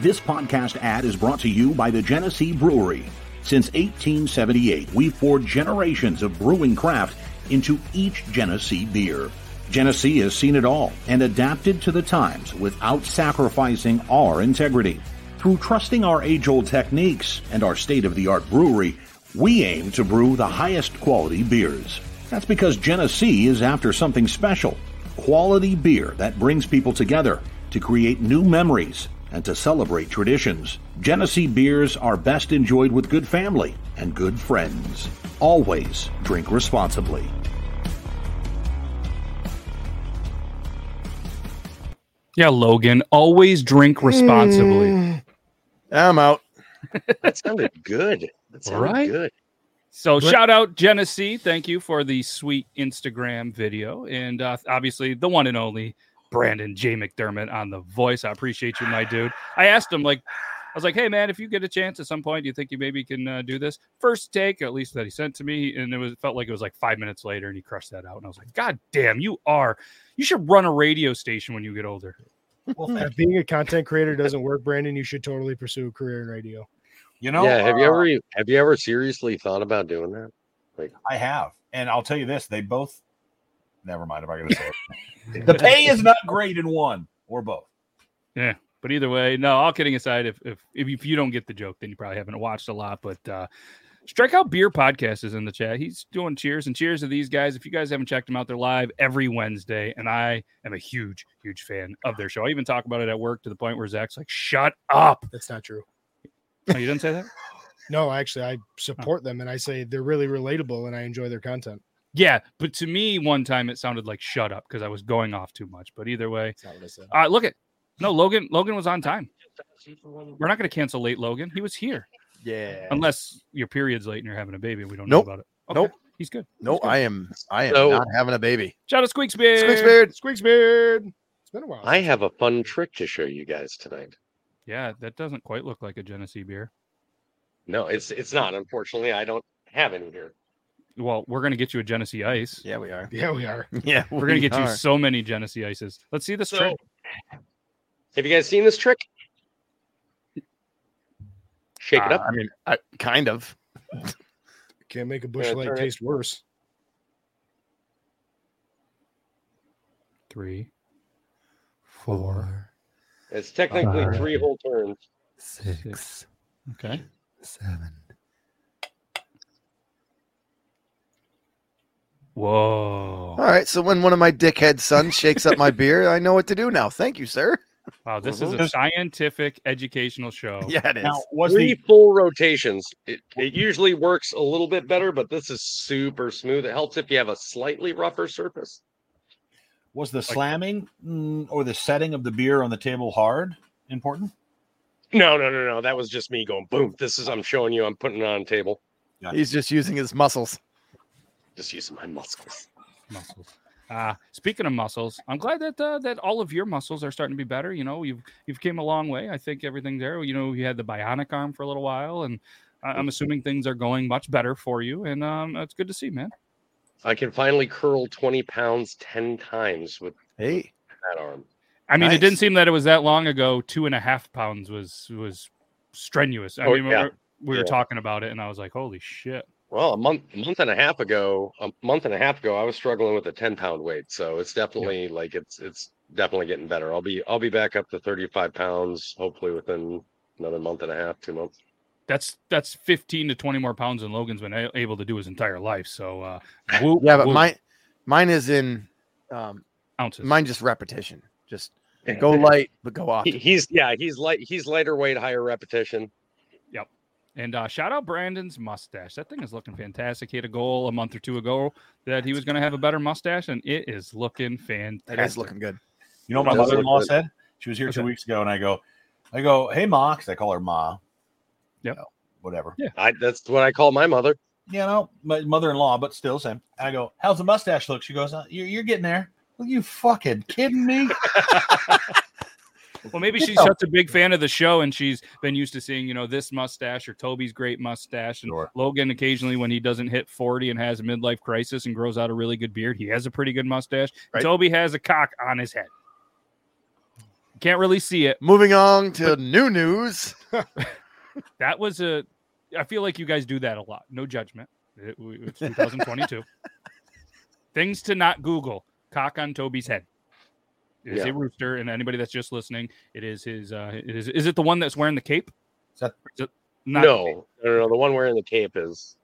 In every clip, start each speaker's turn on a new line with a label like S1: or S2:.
S1: This podcast ad is brought to you by the Genesee Brewery. Since 1878, we've poured generations of brewing craft into each Genesee beer. Genesee has seen it all and adapted to the times without sacrificing our integrity. Through trusting our age old techniques and our state of the art brewery, we aim to brew the highest quality beers. That's because Genesee is after something special quality beer that brings people together to create new memories and to celebrate traditions. Genesee beers are best enjoyed with good family and good friends. Always drink responsibly.
S2: Yeah, Logan, always drink responsibly.
S3: I'm out.
S4: That sounded good. That sounded
S2: Right?
S4: good.
S2: So
S3: But-
S2: shout out Genesee. Thank you for the sweet Instagram video. And uh, obviously the one and only Brandon J. McDermott on the voice. I appreciate you, my dude. I asked him like I was like, hey man, if you get a chance at some point, do you think you maybe can uh, do this? First take, at least that he sent to me, and it was felt like it was like five minutes later, and he crushed that out. And I was like, God damn, you are you should run a radio station when you get older.
S5: Well, if being a content creator doesn't work, Brandon, you should totally pursue a career in radio.
S6: You know,
S4: yeah. Have you
S6: uh,
S4: ever have you ever seriously thought about doing that? Like,
S6: I have, and I'll tell you this: they both. Never mind. If I going to say it, the pay is not great in one or both.
S2: Yeah. But either way, no, all kidding aside, if, if if if you don't get the joke, then you probably haven't watched a lot. But uh Strikeout Beer Podcast is in the chat. He's doing cheers and cheers to these guys. If you guys haven't checked them out, they're live every Wednesday, and I am a huge, huge fan of their show. I even talk about it at work to the point where Zach's like, "Shut up!"
S5: That's not true.
S2: Oh, you didn't say that?
S5: No, actually, I support them and I say they're really relatable and I enjoy their content.
S2: Yeah, but to me, one time it sounded like "shut up" because I was going off too much. But either way,
S5: That's not what I said.
S2: uh, look at no Logan. Logan was on time. We're not going to cancel late Logan. He was here,
S3: Yeah.
S2: unless your period's late and you're having a baby we don't
S3: Nope.
S2: know about it.
S3: Nope.
S2: he's good.
S3: No, I am. I am
S4: So-
S3: not having a baby.
S2: Shout out Squeaks Beard.
S3: Squeaks beard.
S5: Squeaks beard. It's been a while.
S4: I have a fun trick to show you guys tonight.
S2: Yeah, that doesn't quite look like a Genesee beer.
S4: No, it's it's not. Unfortunately, I don't have any here.
S2: Well, we're gonna get you a Genesee ice.
S3: Yeah, we are.
S5: yeah, we are.
S3: Yeah,
S2: We're gonna
S3: we
S2: get you so many Genesee ices. Let's see this
S4: So,
S2: trick.
S4: have you guys seen this trick? Shake it
S3: Uh,
S4: up.
S3: I mean, I, kind of.
S5: Can't make a Busch
S4: Yeah,
S5: light
S4: turn it.
S5: taste worse.
S2: Three.
S7: Four,
S4: It's technically
S7: Five.
S4: three whole turns.
S7: six,
S2: Okay.
S7: seven.
S2: Whoa.
S3: All right. So when one of my dickhead sons shakes up my beer, I know what to do now. Thank you, sir.
S2: Wow, this is a scientific educational show.
S3: Yeah, it is.
S6: Now, was
S4: Three
S6: the
S4: full rotations. It, it usually works a little bit better, but this is super smooth. It helps if you have a slightly rougher surface.
S6: was the slamming mm, or the setting of the beer on the table hard important?
S4: No, no, no, no. That was just me going boom. This is I'm showing you. I'm putting it on a table.
S3: He's just using his muscles.
S4: Just using my muscles.
S2: Muscles. Uh, speaking of muscles, I'm glad that uh, that all of your muscles are starting to be better. You know, you've you've came a long way. I think everything's there. You know, you had the bionic arm for a little while, and I- I'm assuming things are going much better for you. And um, it's good to see, man.
S4: I can finally curl 20 pounds 10 times with
S3: Hey,
S4: that arm.
S2: I mean, it didn't seem that it was that long ago. Two and a half pounds was was strenuous. I
S4: Oh,
S2: mean, we were, we were
S4: Yeah.
S2: talking about it, and I was like, "Holy shit!"
S4: Well, a month, a month and a half ago, a month and a half ago, I was struggling with a 10 pound weight. So it's definitely like it's it's definitely getting better. I'll be I'll be back up to 35 pounds hopefully within another month and a half, two months.
S2: That's that's 15 to 20 more pounds than Logan's been a- able to do his entire life. So, uh, whoop,
S3: yeah, but
S2: whoop,
S3: mine, mine is in, um,
S2: ounces.
S3: mine just repetition. Just go light, but go off.
S4: He- he's yeah, he's light he's lighter weight, higher repetition.
S2: And uh, shout out Brandon's mustache. That thing is looking fantastic. He had a goal a month or two ago that he was going to have a better mustache, and it is looking fantastic.
S3: It is looking good.
S6: You know what my mother-in-law said? She was here
S2: What's
S6: two
S2: that?
S6: weeks ago, and I go, I go, hey ma, because I call her ma.
S2: Yep.
S6: You know, whatever.
S4: I that's what I call my mother.
S6: You know, my mother-in-law, but still same. I go, how's the mustache look? She goes, uh, you're, you're getting there. Are you fucking kidding me?
S2: Well, maybe she's such a big fan of the show, and she's been used to seeing, you know, this mustache or Toby's great mustache, and
S6: Sure.
S2: Logan occasionally when he doesn't hit forty and has a midlife crisis and grows out a really good beard, he has a pretty good mustache.
S3: Right.
S2: Toby has a cock on his head. Can't really see it.
S3: Moving on to new news.
S2: That was a. I feel like you guys do that a lot. No judgment. It- it's 2022. Things to not Google. Cock on Toby's head. It is
S4: Yeah.
S2: a rooster, and anybody that's just listening, it is his. Uh, it is. Is it the one that's wearing the cape?
S6: Is that-
S2: Is it not the cape?
S4: no, no, no, the one wearing the cape is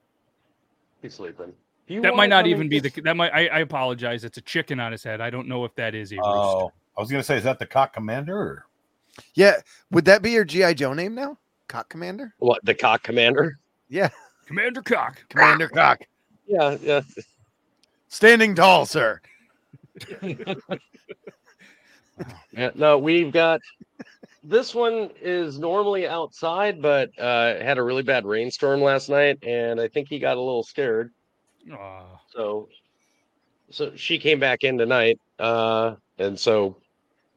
S4: he's sleeping. Do you
S2: That might not even
S4: and
S2: be the.
S4: just-
S2: That might. I, I apologize. It's a chicken on his head. I don't know if that is a rooster.
S6: Oh, I was gonna say, is that the cock commander? Or?
S3: Yeah, would that be your GI Joe name now? Cock Commander.
S4: what the cock commander?
S3: Yeah,
S2: Commander Cock.
S3: Commander Cock,
S4: Yeah, yeah.
S3: standing tall, sir.
S4: Yeah, no, we've got this one is normally outside, but uh had a really bad rainstorm last night, and I think he got a little scared.
S2: Aw.
S4: So so she came back in tonight. Uh and so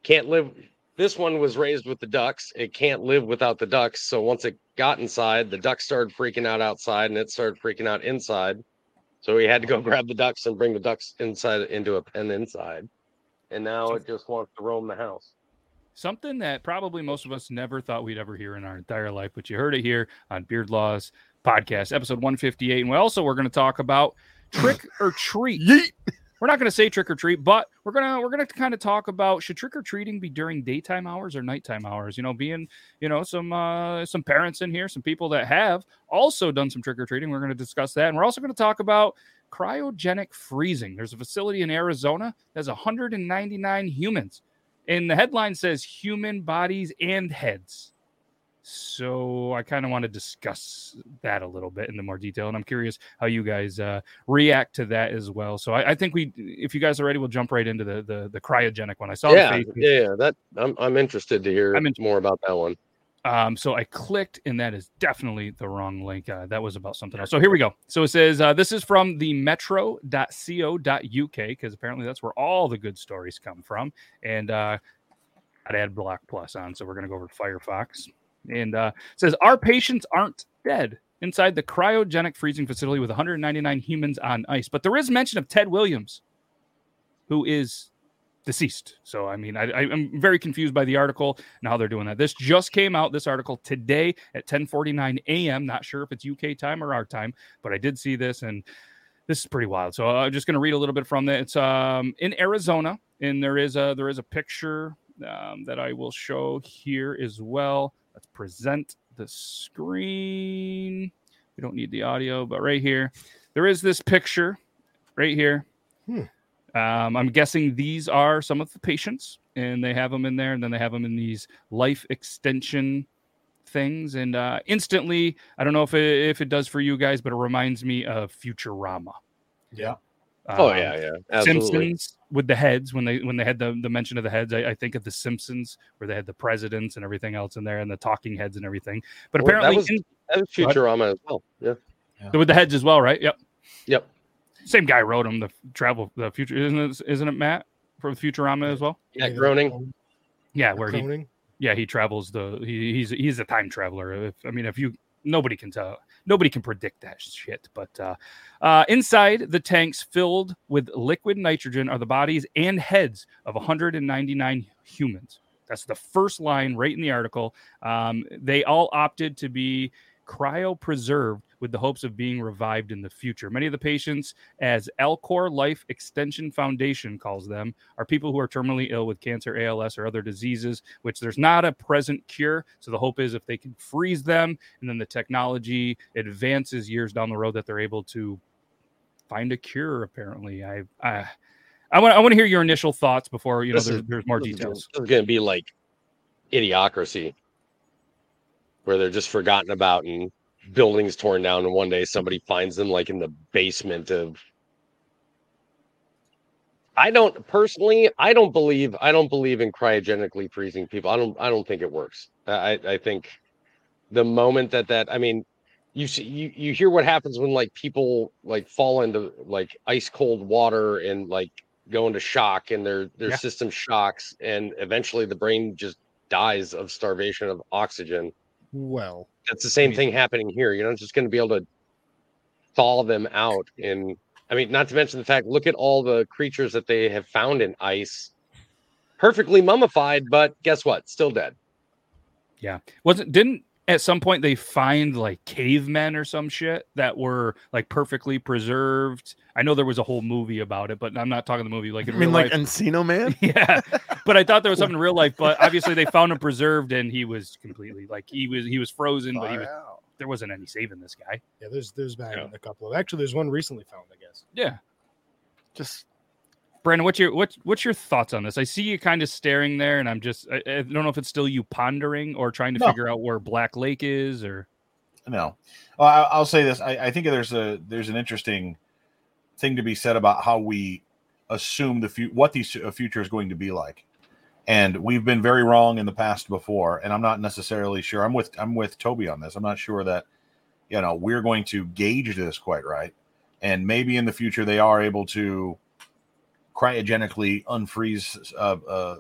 S4: can't live this one was raised with the ducks. It can't live without the ducks. So once it got inside, the ducks started freaking out outside and it started freaking out inside. So we had to go grab the ducks and bring the ducks inside into a pen inside. And now it just wants to roam the house.
S2: Something that probably most of us never thought we'd ever hear in our entire life, but you heard it here on Beard Laws podcast, episode 158. And we also we're going to talk about trick or treat.
S3: Yeet.
S2: We're not going to say trick or treat, but we're gonna we're gonna kind of talk about should trick or treating be during daytime hours or nighttime hours? You know, being you know some uh, some parents in here, some people that have also done some trick or treating. We're going to discuss that, and we're also going to talk about cryogenic freezing. There's a facility in Arizona that has 199 humans, and the headline says human bodies and heads. So I kind of want to discuss that a little bit into more detail, and I'm curious how you guys uh, react to that as well. So I, I think we, if you guys are ready, we'll jump right into the the, the cryogenic one. I saw the
S4: yeah, yeah, that I'm I'm interested to hear
S2: I'm in-
S4: more about that one.
S2: Um, so I clicked, and that is definitely the wrong link. Uh, that was about something else. So here we go. So it says uh, this is from the metro.co.uk because apparently that's where all the good stories come from. And uh, I'd Adblock Plus on, so we're going to go over to Firefox. And uh, it says our patients aren't dead inside the cryogenic freezing facility with 199 humans on ice, but there is mention of Ted Williams, who is deceased. So I mean, I, I'm very confused by the article and how they're doing that. This just came out. This article today at 10:49 a.m. Not sure if it's UK time or our time, but I did see this and this is pretty wild. So I'm just going to read a little bit from that. It's um, in Arizona, and there is a there is a picture um, that I will show here as well. Let's present the screen. We don't need the audio, but right here, there is this picture right here.
S5: Hmm.
S2: Um, I'm guessing these are some of the patients, and they have them in there, and then they have them in these life extension things. And uh, instantly, I don't know if it, if it does for you guys, but it reminds me of Futurama.
S6: Yeah.
S4: oh
S2: Um,
S4: yeah, yeah, absolutely.
S2: Simpsons with the heads when they when they had the, the mention of the heads, I, I think of the Simpsons where they had the presidents and everything else in there and the talking heads and everything. But
S4: Well, that
S2: apparently,
S4: was-
S2: in-
S4: That was
S2: Go ahead.
S4: Futurama as well. Yeah.
S2: with the heads as well, right? Yep.
S4: Yep.
S2: Same guy wrote them. The travel, the future, isn't it? Isn't it Matt from Futurama as well?
S4: Matt Groening.
S2: Yeah, where he yeah he travels the he, he's he's a time traveler if i mean if you nobody can tell nobody can predict that shit but uh, uh inside the tanks filled with liquid nitrogen are the bodies and heads of 199 humans that's the first line right in the article um, they all opted to be cryopreserved with the hopes of being revived in the future. Many of the patients, as Alcor Life Extension Foundation calls them, are people who are terminally ill with cancer, ALS, or other diseases, which there's not a present cure. So the hope is if they can freeze them and then the technology advances years down the road that they're able to find a cure. Apparently, I. I I want, I want to hear your initial thoughts before you know
S4: This
S2: there,
S4: is-
S2: there's more
S4: This is
S2: details.
S4: This is going to be like idiocracy, where they're just forgotten about and buildings torn down, and one day somebody finds them like in the basement of. I don't personally. I don't believe. I don't believe in cryogenically freezing people. I don't. I don't think it works. I. I think the moment that that. I mean, you see, you you hear what happens when like people like fall into like ice cold water and like go into shock and their their
S2: Yeah.
S4: system shocks and eventually the brain just dies of starvation of oxygen
S5: Well,
S4: that's the same
S2: Mhm.
S4: thing happening here you're not just going to be able to thaw them out in i mean not to mention the fact look at all the creatures that they have found in ice perfectly mummified, but guess what? Still dead.
S2: Yeah. Wasn't didn't at some point they find like cavemen or some shit that were like perfectly preserved. I know there was a whole movie about it, but I'm not talking the movie like
S3: I mean,
S2: real
S3: like
S2: life.
S3: Encino Man.
S2: yeah. But I thought there was something in real life, but obviously they found him preserved and he was completely like he was he was frozen, but he was there wasn't any saving this guy.
S5: Yeah, there's there's been
S4: Yeah.
S5: a couple of actually there's one recently found, I guess.
S2: Yeah.
S3: Just
S2: Brandon, what's your what's what's your thoughts on this? I see you kind of staring there, and I'm just I, I don't know if it's still you pondering or trying to
S6: No.
S2: figure out where Black Lake is, or
S6: No, well, I, I'll say this. I, I think there's a there's an interesting thing to be said about how we assume the future what the future is going to be like, and we've been very wrong in the past before. And I'm not necessarily sure. I'm with I'm with Toby on this. I'm not sure that you know we're going to gauge this quite right, and maybe in the future they are able to cryogenically unfreeze uh, uh,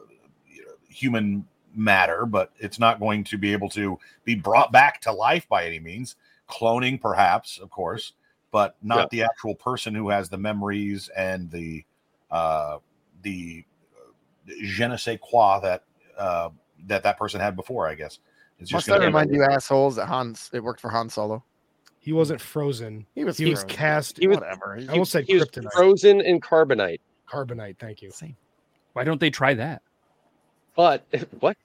S6: human matter, but it's not going to be able to be brought back to life by any means. Cloning, perhaps, of course, but not
S4: Yeah.
S6: the actual person who has the memories and the uh, the uh, je ne sais quoi that uh, that that person had before. I guess it's
S3: must
S6: just gonna
S3: that remind you assholes that Hans it worked for Han Solo.
S5: He wasn't frozen.
S3: He was
S5: He was cast
S4: He was-
S3: whatever. He-
S5: I almost said
S4: He was
S5: kryptonite.
S4: frozen in carbonite.
S5: Carbonite, thank you.
S3: Same.
S2: why don't they try that?
S4: But what?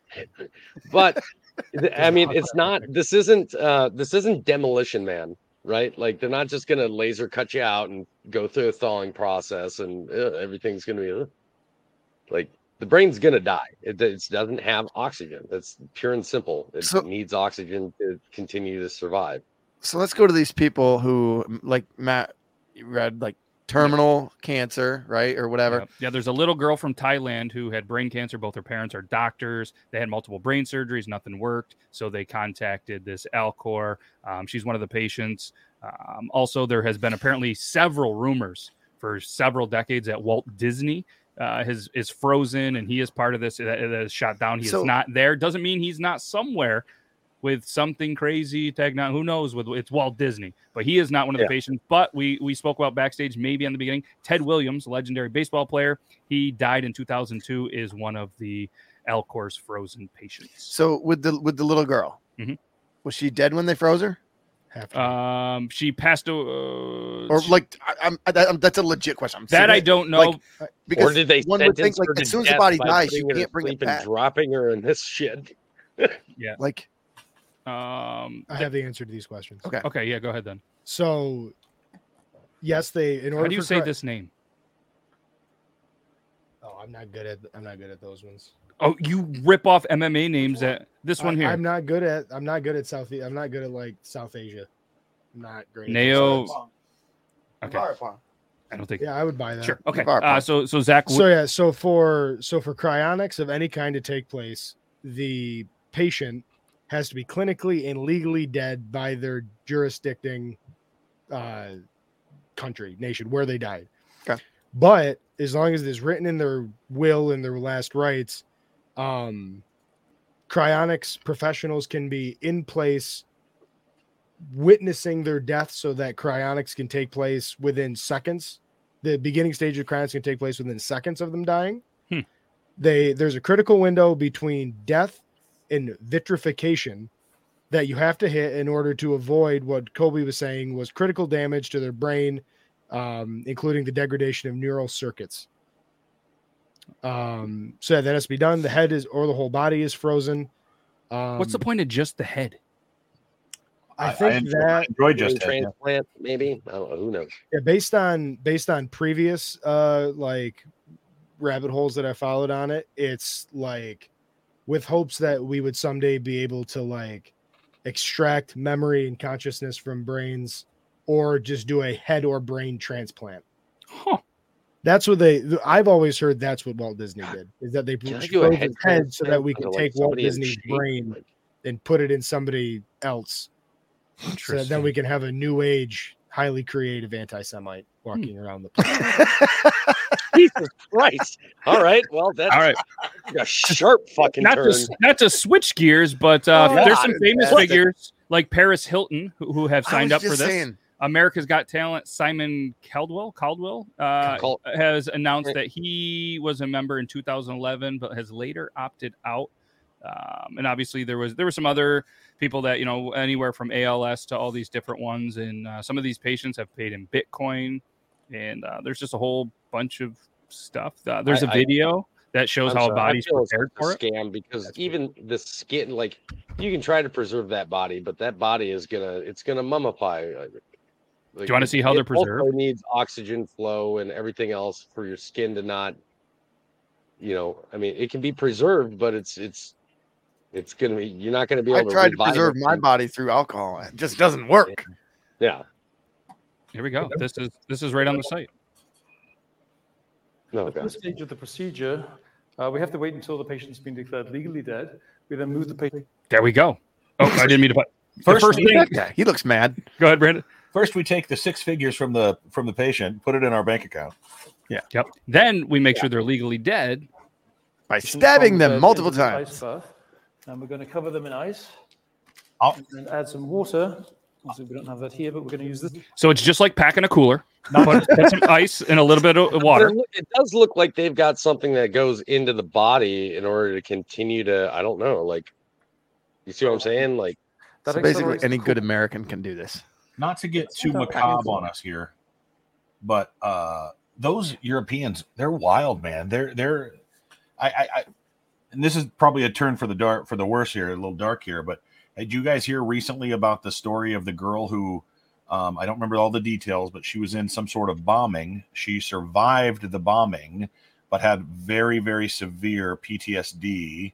S4: But I mean, it's not. This isn't. uh This isn't Demolition Man, right? Like they're not just gonna laser cut you out and go through a thawing process, and uh, everything's gonna be uh, like the brain's gonna die. It, it doesn't have oxygen. That's pure and simple. It
S3: So-
S4: needs oxygen to continue to survive.
S3: So let's go to these people who, like Matt, read like terminal cancer, right, or whatever.
S2: Yeah. Yeah, there's a little girl from Thailand who had brain cancer. Both her parents are doctors. They had multiple brain surgeries, nothing worked. So they contacted this Alcor. Um, she's one of the patients. Um, also, there has been apparently several rumors for several decades that Walt Disney uh, is, is frozen and he is part of this that, that is shot down. He
S3: So-
S2: is not there. Doesn't mean he's not somewhere with something crazy techno who knows with it's Walt Disney but he is not one of the patients but we we spoke about backstage maybe in the beginning Ted Williams legendary baseball player he died in 2002 is one of the Alcor's frozen patients
S3: So with the with the little girl,
S2: Mhm.
S3: was she dead when they froze her,
S5: Have to be.
S2: um she passed uh,
S3: or like I, I'm, I, I'm- that's a legit question. I'm
S2: that I don't know
S3: like, because
S4: or did they
S3: one would think like as soon as the body dies, you
S4: putting her to
S3: can't bring it
S4: sleep and
S3: back.
S4: dropping her in this shit?
S3: Yeah, like
S2: um
S5: I have the answer to these questions.
S3: Okay.
S2: okay yeah go ahead then
S5: So, yes, they in order
S2: how do you say
S5: cri-
S2: this name
S5: Oh, I'm not good at I'm not good at those ones.
S2: oh you rip off MMA names that this one here
S5: I'm not good at I'm not good at South I'm not good at like South Asia. I'm not great. at
S2: Neo- okay I don't think
S5: Yeah, I would buy that.
S2: sure okay uh, so so Zach
S5: So yeah, so for so for cryonics of any kind to take place, the patient has to be clinically and legally dead by their jurisdicting uh, country, nation where they died.
S3: Okay.
S5: But as long as it's written in their will and their last rights, um, cryonics professionals can be in place witnessing their death so that cryonics can take place within seconds the beginning stage of cryonics can take place within seconds of them dying.
S2: Hmm.
S5: They there's a critical window between death and vitrification that you have to hit in order to avoid what Toby was saying was critical damage to their brain, um, including the degradation of neural circuits. Um, so that has to be done. The head is or the whole body is frozen. Um,
S2: what's the point of just the head
S5: I think
S6: enjoy-
S5: that
S6: I enjoy
S4: Brain
S6: just that, yeah.
S4: transplant, maybe. I don't know. Who knows?
S5: yeah, based on based on previous uh like rabbit holes that I followed on it, it's like with hopes that we would someday be able to like extract memory and consciousness from brains or just do a head or brain transplant.
S2: huh
S5: That's what they I've always heard that's what Walt Disney did is that they froze his
S4: head
S5: head so that we can
S4: like,
S5: take Walt Disney's brain
S4: Like,
S5: and put it in somebody else so that then we can have a new age highly creative anti-semite walking around the planet.
S4: Jesus Christ! All right, well that's
S2: all right
S4: a sharp fucking
S2: not
S4: turn.
S2: to not to switch gears, but uh,
S5: Oh,
S2: there's some famous
S4: What?
S2: figures like Paris Hilton who, who have signed up for this.
S3: saying,
S2: America's Got Talent Simon Caldwell Caldwell uh,
S4: Cal-
S2: has announced that he was a member in 2011, but has later opted out. Um, and obviously, there was there were some other people that you know anywhere from ALS to all these different ones, and uh, some of these patients have paid in Bitcoin, and uh, there's just a whole bunch of stuff. Uh, there's a
S4: I- I-
S2: video that shows
S4: I'm
S2: how a
S4: sorry, I
S2: body's
S4: feel it's
S2: prepared
S4: a
S2: for it.
S4: scam because even the skin, like you can try to preserve that body, but that body is gonna it's gonna mummify. Do you
S2: wanna see how they're
S4: it also? Needs oxygen flow and everything else for your skin to not, you know. I mean, it can be preserved, but it's it's it's gonna be you're not gonna be
S3: I
S4: able to
S3: tried to preserve
S4: it.
S3: my body through alcohol. It just doesn't work.
S4: Yeah,
S2: Here we go. This is this is right on the site.
S4: no,
S8: At this stage of the procedure, uh, we have to wait until the patient's been declared legally dead. We then move the patient.
S2: There we go. Oh, I didn't mean to put.
S6: First,
S2: first
S6: we,
S2: thing-
S3: Yeah, he looks mad.
S2: Go ahead, Brandon.
S6: first we take the six figures from the from the patient, put it in our bank account. Yeah.
S2: Yep. Then we make sure they're legally dead.
S3: By stabbing them multiple times.
S8: Ice bath, and we're going to cover them in ice.
S6: Oh.
S8: And add some water. Obviously, we don't have that here, but we're going to use this.
S2: So it's just like packing a cooler. Put, put some ice and a little bit of water.
S4: It does look like they've got something that goes into the body in order to continue to. I don't know, like you see what I'm saying? Like
S8: That
S3: So basically, any
S8: the
S3: good American can do this.
S6: Not to get too macabre on us here, but uh those Europeans, they're wild, man. They're they're I I, I and this is probably a turn for the dark for the worse here, a little dark here, but did you guys hear recently about the story of the girl who um, I don't remember all the details, but she was in some sort of bombing. She survived the bombing, but had very, very severe PTSD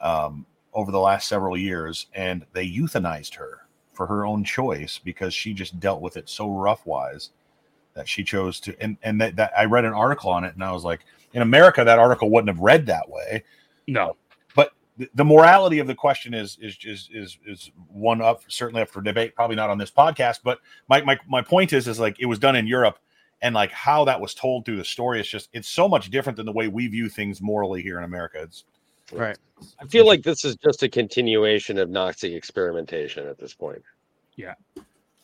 S6: um, over the last several years, and they euthanized her for her own choice because she just dealt with it so rough wise that she chose to. And and that, that I read an article on it, and I was like, in America, that article wouldn't have read that way
S2: No.
S6: But the- the morality of the question is is is is is one up certainly up for debate probably not on this podcast but my my, my point is is like it was done in europe and like how that was told through the story is just it's so much different than the way we view things morally here in america it's
S3: Right.
S4: I feel like this is just a continuation of Nazi experimentation at this point.
S2: Yeah.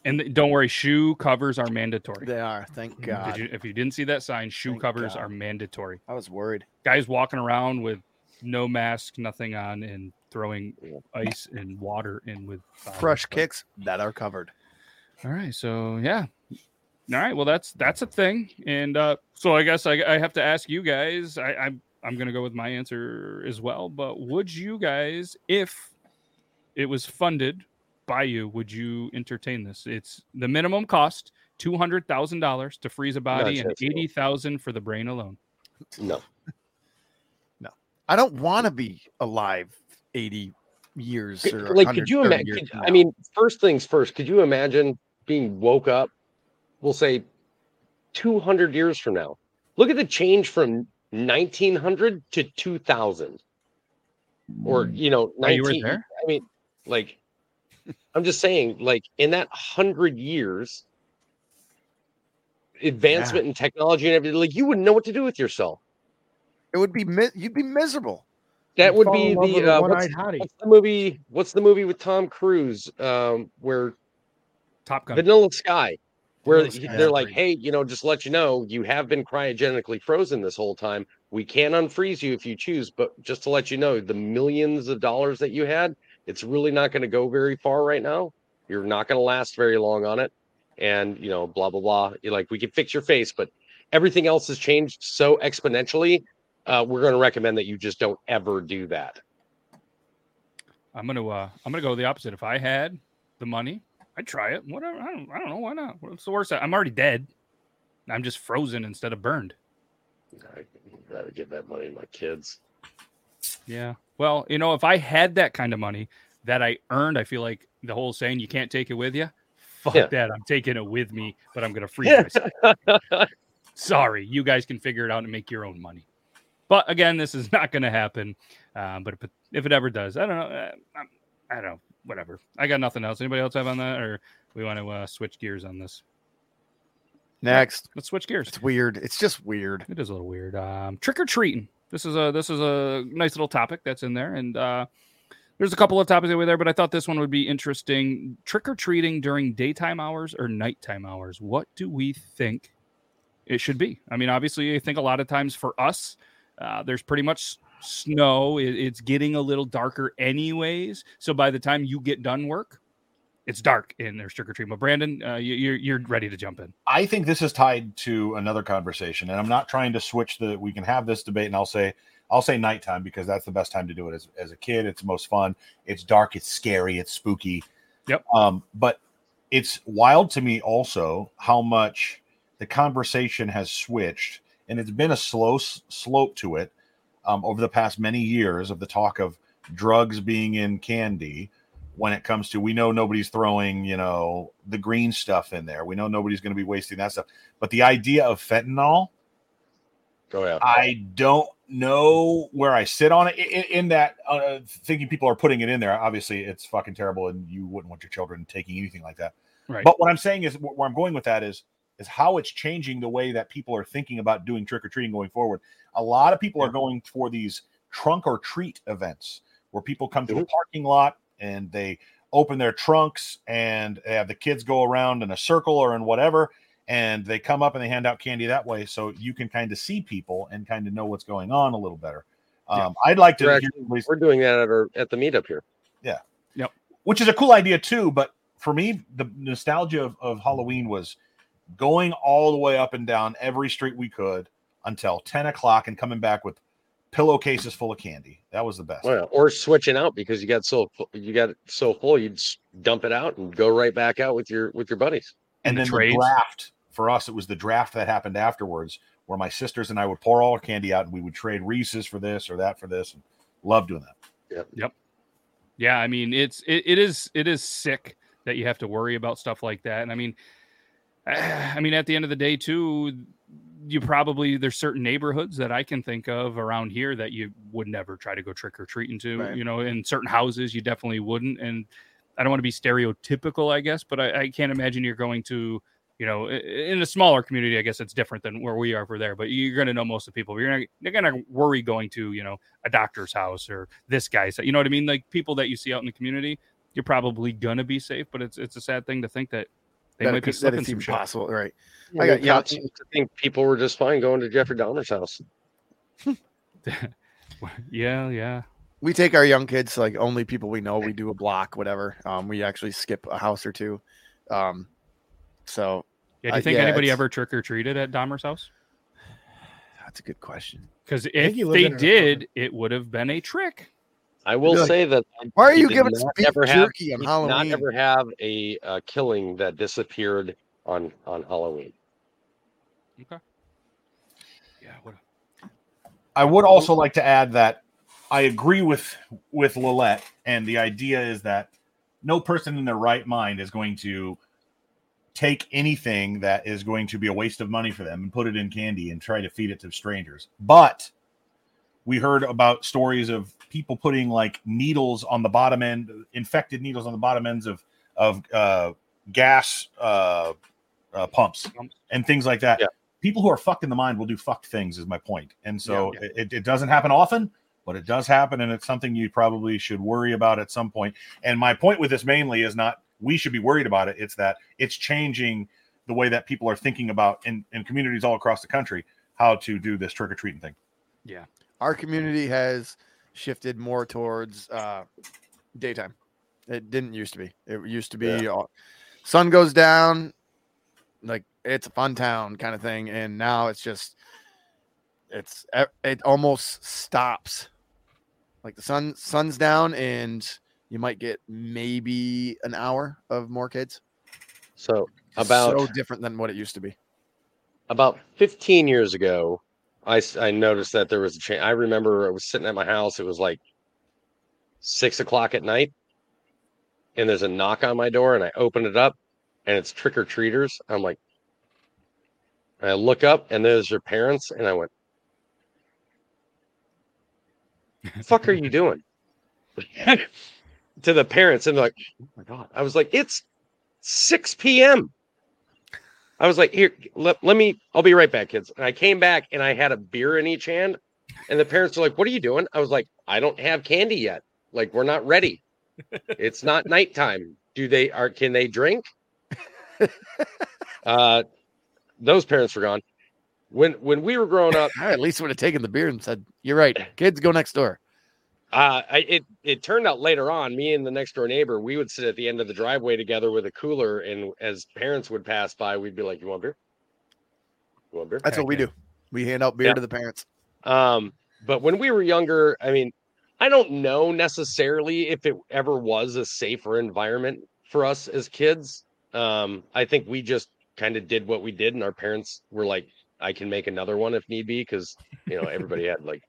S2: And don't worry, shoe covers are mandatory.
S3: They are. Thank God.
S2: Did you, if you didn't see that sign, shoe
S3: Thank
S2: covers
S3: God.
S2: are mandatory.
S3: I was worried.
S2: Guys walking around with no mask, nothing on, and throwing ice and water in with bottles.
S3: Fresh
S2: But-
S3: kicks that are covered.
S2: All right, so yeah. All right, well that's that's a thing, and uh, so I guess I, I have to ask you guys. I, I'm I'm gonna go with my answer as well. But would you guys, if it was funded by you, would you entertain this? It's the minimum cost two hundred thousand dollars to freeze a body and
S4: chance no.
S2: eighty thousand for the brain alone.
S4: No.
S3: I don't want to be alive 80 years or
S4: like could you imagine i mean first things first could you imagine being woke up we'll say 200 years from now? Look at the change from 1900 to 2000 or hmm. you know
S2: Oh, you were
S4: 19
S2: there?
S4: i mean like i'm just saying like in that 100 years advancement in technology and everything like you wouldn't know what to do with yourself
S3: it would be mi- you'd be miserable.
S4: that
S5: You'd
S4: would be
S5: in love with
S4: the uh, what's, what's the movie what's the movie with tom cruise um where
S2: Top Gun.
S4: Vanilla Sky, where
S3: Vanilla Sky,
S4: they're like,
S3: great.
S4: hey, you know, just let you know, you have been cryogenically frozen this whole time. We can unfreeze you if you choose, but just to let you know, the millions of dollars that you had, it's really not going to go very far right now. You're not going to last very long on it. And, you know, blah, blah, blah. You're like, we can fix your face, but everything else has changed so exponentially. Uh, we're going to recommend that you just don't ever do that.
S2: I'm gonna uh, I'm gonna go the opposite. If I had the money, I'd try it. Whatever. I don't I don't know why not. What's the worst? I'm already dead. I'm just frozen instead of burned.
S4: I'd rather give that money to my kids.
S2: Yeah. Well, you know, if I had that kind of money that I earned, I feel like the whole saying "you can't take it with you." Fuck
S4: Yeah.
S2: that. I'm taking it with me, but I'm gonna freeze myself. Sorry, you guys can figure it out and make your own money. But again, this is not going to happen. Um, but if it, if it ever does, I don't know. Uh, I'm- I don't know. Whatever. I got nothing else. Anybody else have on that, or we want to uh, switch gears on this?
S3: Next.
S2: Let's switch gears.
S3: It's weird. It's just weird.
S2: It is a little weird. Um, trick or treating. This is a this is a nice little topic that's in there, and uh, There's a couple of topics over there, but I thought this one would be interesting. Trick or treating during daytime hours or nighttime hours. What do we think it should be? I mean, obviously, I think a lot of times for us, uh, there's pretty much snow. It, it's getting a little darker, anyways. So by the time you get done work, it's dark and there's trick or treating. But Brandon, uh, you, you're you're ready to jump in.
S6: I think this is tied to another conversation, and I'm not trying to switch the. We can have this debate, and I'll say I'll say nighttime because that's the best time to do it. As, as a kid, it's most fun. It's dark, it's scary, it's spooky.
S2: Yep.
S6: Um, but it's wild to me also how much the conversation has switched, and it's been a slow s- slope to it um, over the past many years of the talk of drugs being in candy. When it comes to, we know nobody's throwing, you know, the green stuff in there. We know nobody's going to be wasting that stuff. But the idea of fentanyl,
S4: go ahead
S6: I don't know where I sit on it in, in that uh, thinking people are putting it in there. Obviously, it's fucking terrible, and you wouldn't want your children taking anything like that.
S2: Right.
S6: But what I'm saying is, where I'm going with that is, is how it's changing the way that people are thinking about doing trick or treating going forward. A lot of people are going for these trunk or treat events where people come to a parking lot and they open their trunks and they have the kids go around in a circle or in whatever and they come up and they hand out candy that way so you can kind of see people and kind of know what's going on a little better
S2: Yeah.
S6: um, i'd like to
S4: We're actually-
S6: everybody's-
S4: We're doing that at our at the meetup here.
S6: Yeah yep which is a cool idea too but for me the nostalgia of, of halloween was going all the way up and down every street we could until 10 o'clock and coming back with pillowcases full of candy that was the best
S4: Well, or switching out because you got so you got so full, you'd dump it out and go right back out with your with your buddies.
S6: and
S2: the
S6: then
S2: trades.
S6: the draft for us it was the draft that happened afterwards where my sisters and i would pour all our candy out and we would trade reese's for this or that for this and love doing that Yep. Yep.
S2: Yeah, I mean it's it, it is it is sick that you have to worry about stuff like that. And I mean, I mean at the end of the day too, you probably there's certain neighborhoods that I can think of around here that you would never try to go trick or treating to.
S3: Right.
S2: You know, in certain houses you definitely wouldn't. And I don't want to be stereotypical, I guess, but I, I can't imagine you're going to. You know, in a smaller community, I guess it's different than where we are for there. But you're going to know most of the people. You're not, you're going to worry going to, you know, a doctor's house or this guy's. You know what I mean? Like people that you see out in the community, you're probably gonna be safe. But it's it's a sad thing to think that they
S3: that,
S2: might
S3: it,
S2: be
S3: could- that
S2: slipping some
S3: even
S2: shit.
S3: possible, right?
S4: I
S3: I
S4: got
S3: got- yeah.
S4: cops to think people were just fine going to Jeffrey Dahmer's house.
S2: yeah, yeah.
S3: We take our young kids like only people we know. We do a block, whatever. Um, we actually skip a house or two. Um, so
S2: Yeah, do you
S3: Uh,
S2: think
S3: yeah,
S2: anybody
S3: it's-
S2: ever trick or treated at Dahmer's house?
S3: that's a good question.
S2: Because if they
S5: in an
S2: did, it would have been a trick.
S4: I will
S3: Really?
S4: say that
S3: Why are
S4: he
S3: you giving
S4: not
S3: us beef
S4: ever have-
S3: jerky on
S4: he did not ever have a uh, killing that disappeared on on Halloween.
S2: Okay. Yeah. What?
S6: I would also like to add that I agree with with Lillette, and the idea is that no person in their right mind is going to take anything that is going to be a waste of money for them and put it in candy and try to feed it to strangers. But we heard about stories of people putting like needles on the bottom end, infected needles on the bottom ends of of uh, gas uh, uh, pumps and things like that.
S4: Yeah.
S6: People who are fucked in the mind will do fucked things, is my point. And so
S2: Yeah.
S6: It, it doesn't happen often, but it does happen, and it's something you probably should worry about at some point. And my point with this mainly is not we should be worried about it; it's that it's changing the way that people are thinking about in, in communities all across the country how to do this trick or treating thing.
S3: Yeah, our community has shifted more towards uh, daytime. It didn't used to be. It used to be uh, sun goes down, like it's a fun town kind of thing, and now it's just it's it almost stops. Like the sun sun's down, and you might get maybe an hour of more kids.
S4: So about
S3: so different than what it used to be.
S4: about 15 years ago, I, I noticed that there was a change. I remember I was sitting at my house. It was like six o'clock at night, and there's a knock on my door, and I open it up, and it's trick or treaters. I'm like, I look up, and there's your parents, and I went, "Fuck, are you doing?" to the parents, and they're like, "Oh my god!" I was like, "It's 6 p.m." I was like, here, let, let me, I'll be right back, kids. And I came back and I had a beer in each hand. And the parents were like, what are you doing? I was like, I don't have candy yet. Like we're not ready. it's not nighttime. Do they are can they drink? uh those parents were gone. When when we were growing up,
S3: I at least would have taken the beer and said, "You're right, kids, go next door."
S4: Uh I, it it turned out later on, me and the next door neighbor, we would sit at the end of the driveway together with a cooler, and as parents would pass by, we'd be like, "You want beer? You want beer?"
S3: That's what we do. We hand out beer
S4: Yeah.
S3: to the parents.
S4: Um, but when we were younger, I mean, I don't know necessarily if it ever was a safer environment for us as kids. Um, I think we just kind of did what we did, and our parents were like, I can make another one if need be, because you know, everybody had like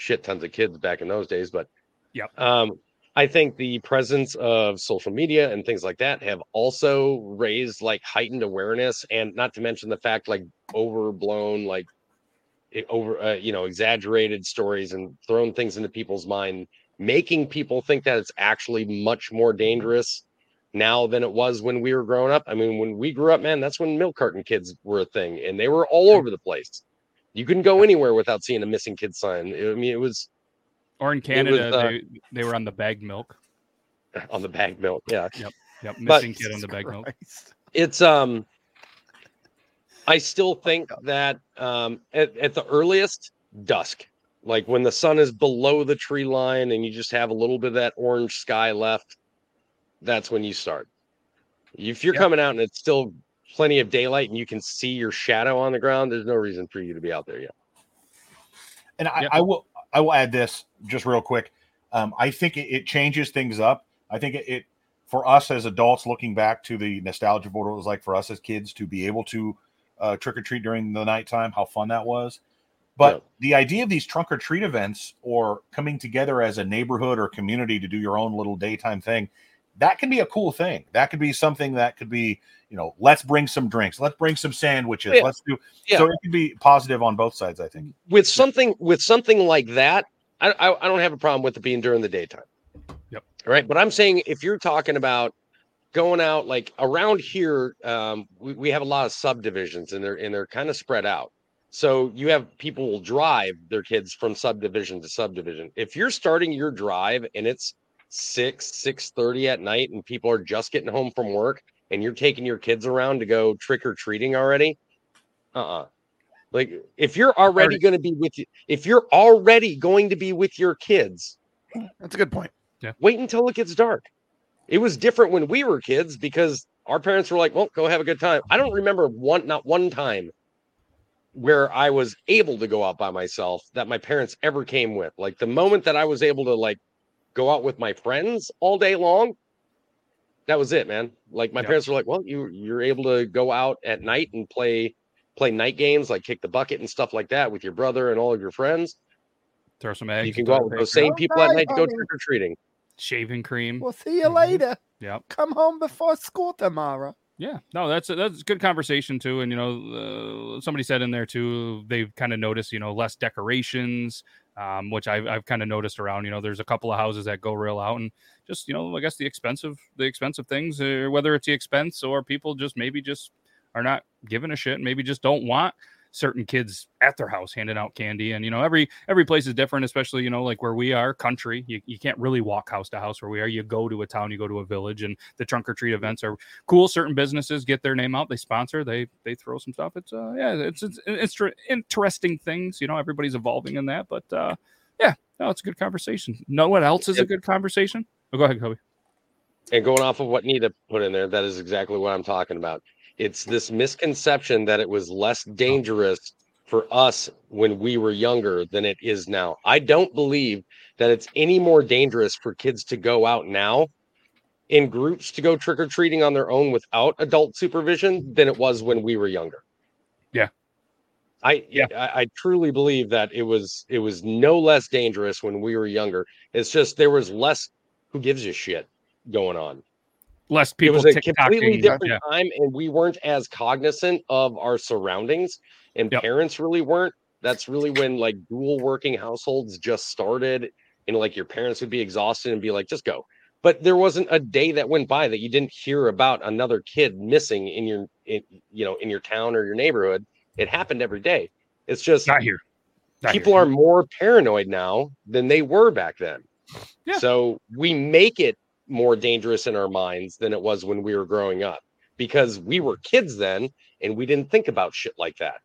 S4: shit tons of kids back in those days. But
S2: Yep.
S4: um, I think the presence of social media and things like that have also raised like heightened awareness, and not to mention the fact like overblown like over uh, you know exaggerated stories and thrown things into people's mind making people think that it's actually much more dangerous now than it was when we were growing up i mean when we grew up man that's when milk carton kids were a thing and they were all over the place you couldn't go anywhere without seeing a missing kid sign i mean it was
S2: Or in
S4: was,
S2: Canada,
S4: uh,
S2: they, they were on the bagged milk.
S4: on the bag milk yeah
S2: Yep,
S4: But-
S2: missing kid on the bagged milk.
S4: It's um i still think that um at, at the earliest dusk like when the sun is below the tree line and you just have a little bit of that orange sky left that's when you start if you're
S2: Yeah.
S4: coming out and it's still plenty of daylight and you can see your shadow on the ground there's no reason for you to be out there yet
S6: And I,
S2: Yep.
S6: I will I will add this just real quick. Um, I think it, it changes things up. I think it, it for us as adults looking back to the nostalgia of what it was like for us as kids to be able to uh, trick or treat during the nighttime, how fun that was. But
S4: Yeah.
S6: the idea of these trunk or treat events or coming together as a neighborhood or community to do your own little daytime thing, that can be a cool thing. That could be something that could be, you know, let's bring some drinks, let's bring some sandwiches,
S4: Yeah.
S6: let's do.
S4: Yeah.
S6: So it can be positive on both sides, I think.
S4: with something with something like that I, I i don't have a problem with it being during the daytime
S2: Yep.
S4: all right but i'm saying if you're talking about going out like around here um we, we have a lot of subdivisions and they're and they're kind of spread out so you have people will drive their kids from subdivision to subdivision if you're starting your drive and it's 6 6 30 at night and people are just getting home from work and you're taking your kids around to go trick-or-treating already uh-uh like if you're already going to be with you, if you're already going to be with your kids,
S3: That's a good point. Yeah.
S4: Wait until it gets dark. It was different when we were kids because our parents were like, "Well, go have a good time." I don't remember one, not one time, where I was able to go out by myself that my parents ever came with. Like the moment that I was able to like go out with my friends all day long, that was it, man. Like my
S2: Yep.
S4: parents were like, "Well, you you're able to go out at night and play." play night games like kick the bucket and stuff like that with your brother and all of your friends.
S2: Throw some eggs.
S4: you can go out with those same people at
S3: Alright,
S4: night to go trick or treating.
S2: shaving cream.
S3: We'll see you
S2: Mhm.
S3: later.
S2: Yep.
S3: Come home before school tomorrow.
S2: Yeah, no, that's a, that's a good conversation too. And you know, uh, somebody said in there too, they've kind of noticed, you know, less decorations, um, which I've I've kind of noticed around. You know, there's a couple of houses that go real out, and just you know, I guess the expensive the expensive things, uh, whether it's the expense or people just maybe just are not giving a shit, maybe just don't want certain kids at their house handing out candy. And you know every every place is different especially you know like where we are country you, you can't really walk house to house where we are. You go to a town you go to a village and the trunk or treat events are cool. Certain businesses get their name out they sponsor they they throw some stuff. It's uh yeah it's it's, it's interesting things you know everybody's evolving in that but uh yeah no it's a good conversation. No what else is a good conversation? Oh, go ahead kobe.
S4: And going off of what Nita put in there, that is exactly what I'm talking about. It's this misconception that it was less oh. dangerous for us when we were younger than it is now. I don't believe that it's any more dangerous for kids to go out now in groups to go trick or treating on their own without adult supervision than it was when we were younger.
S2: Yeah.
S4: I
S2: Yeah.
S4: I, I truly believe that it was it was no less dangerous when we were younger. It's just there was less who gives a shit going on
S2: less people.
S4: it was a completely different
S2: yeah
S4: time and we weren't as cognizant of our surroundings and
S2: Yep.
S4: parents really weren't that's really when like dual working households just started and like your parents would be exhausted and be like just go but there wasn't a day that went by that you didn't hear about another kid missing in your in, you know in your town or your neighborhood it happened every day it's just
S2: not here Not here.
S4: people are more paranoid now than they were back then
S2: Yeah.
S4: So we make it more dangerous in our minds than it was when we were growing up because we were kids then and we didn't think about shit like that.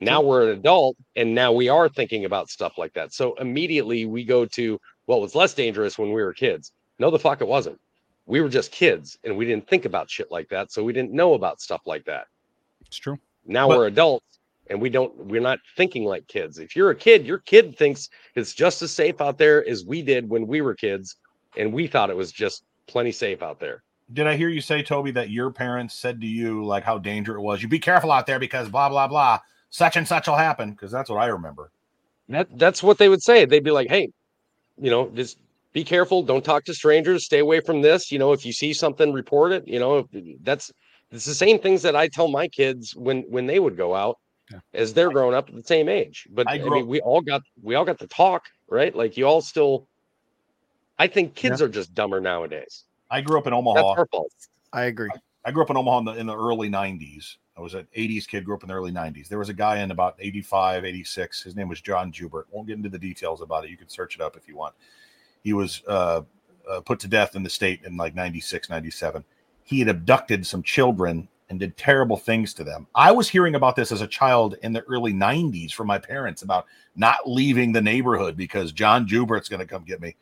S4: Now we're an adult and now we are thinking about stuff like that. So immediately we go to what was less dangerous when we were kids. No, the fuck it wasn't. We were just kids and we didn't think about shit like that. So we didn't know about stuff like that.
S2: It's true.
S4: Now
S6: But-
S4: we're adults and we don't we're not thinking like kids. If you're a kid, your kid thinks it's just as safe out there as we did when we were kids and we thought it was just plenty safe out there.
S6: Did I hear you say, Toby, that your parents said to you like how dangerous it was? You be careful out there because blah blah blah, such and such will happen. Because that's what I remember.
S4: That that's what they would say. They'd be like, "Hey, you know, just be careful. Don't talk to strangers. Stay away from this. You know, if you see something, report it. You know, that's it's the same things that I tell my kids when when they would go out
S2: Yeah.
S4: as they're growing up at the same age. But
S6: I
S4: I, mean,
S6: up-
S4: we all got we all got to talk, right? Like you all still. I think kids are just dumber nowadays.
S6: I grew up in
S4: That's
S6: Omaha.
S4: our fault.
S3: I agree.
S6: I grew up in Omaha in the, in the early 90s. I was an 80s kid, grew up in the early 90s. There was a guy in about 85, 86. His name was John Joubert. Won't get into the details about it. You can search it up if you want. He was uh, uh, put to death in the state in like 96, 97. He had abducted some children and did terrible things to them. I was hearing about this as a child in the early 90s from my parents about not leaving the neighborhood because John Joubert's going to come get me.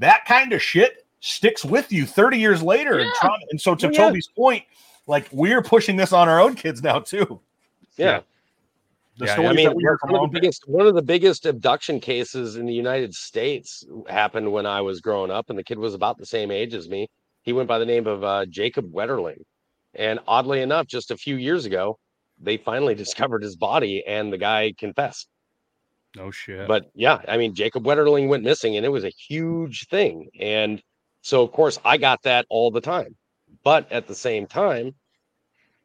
S6: That kind of shit sticks with you 30 years later. And, trauma- and so, to
S4: yeah.
S6: Toby's point, like we're pushing this on our own kids now, too.
S4: Yeah.
S6: The
S2: Yeah, I
S6: stories
S4: I mean,
S6: that we heard from
S4: one of, the biggest, one of the biggest abduction cases in the United States happened when I was growing up, and the kid was about the same age as me. He went by the name of uh, Jacob Wetterling. And oddly enough, just a few years ago, they finally discovered his body, and the guy confessed.
S2: No shit.
S4: But yeah, I mean, Jacob Wetterling went missing, and it was a huge thing. And so, of course, I got that all the time. But at the same time,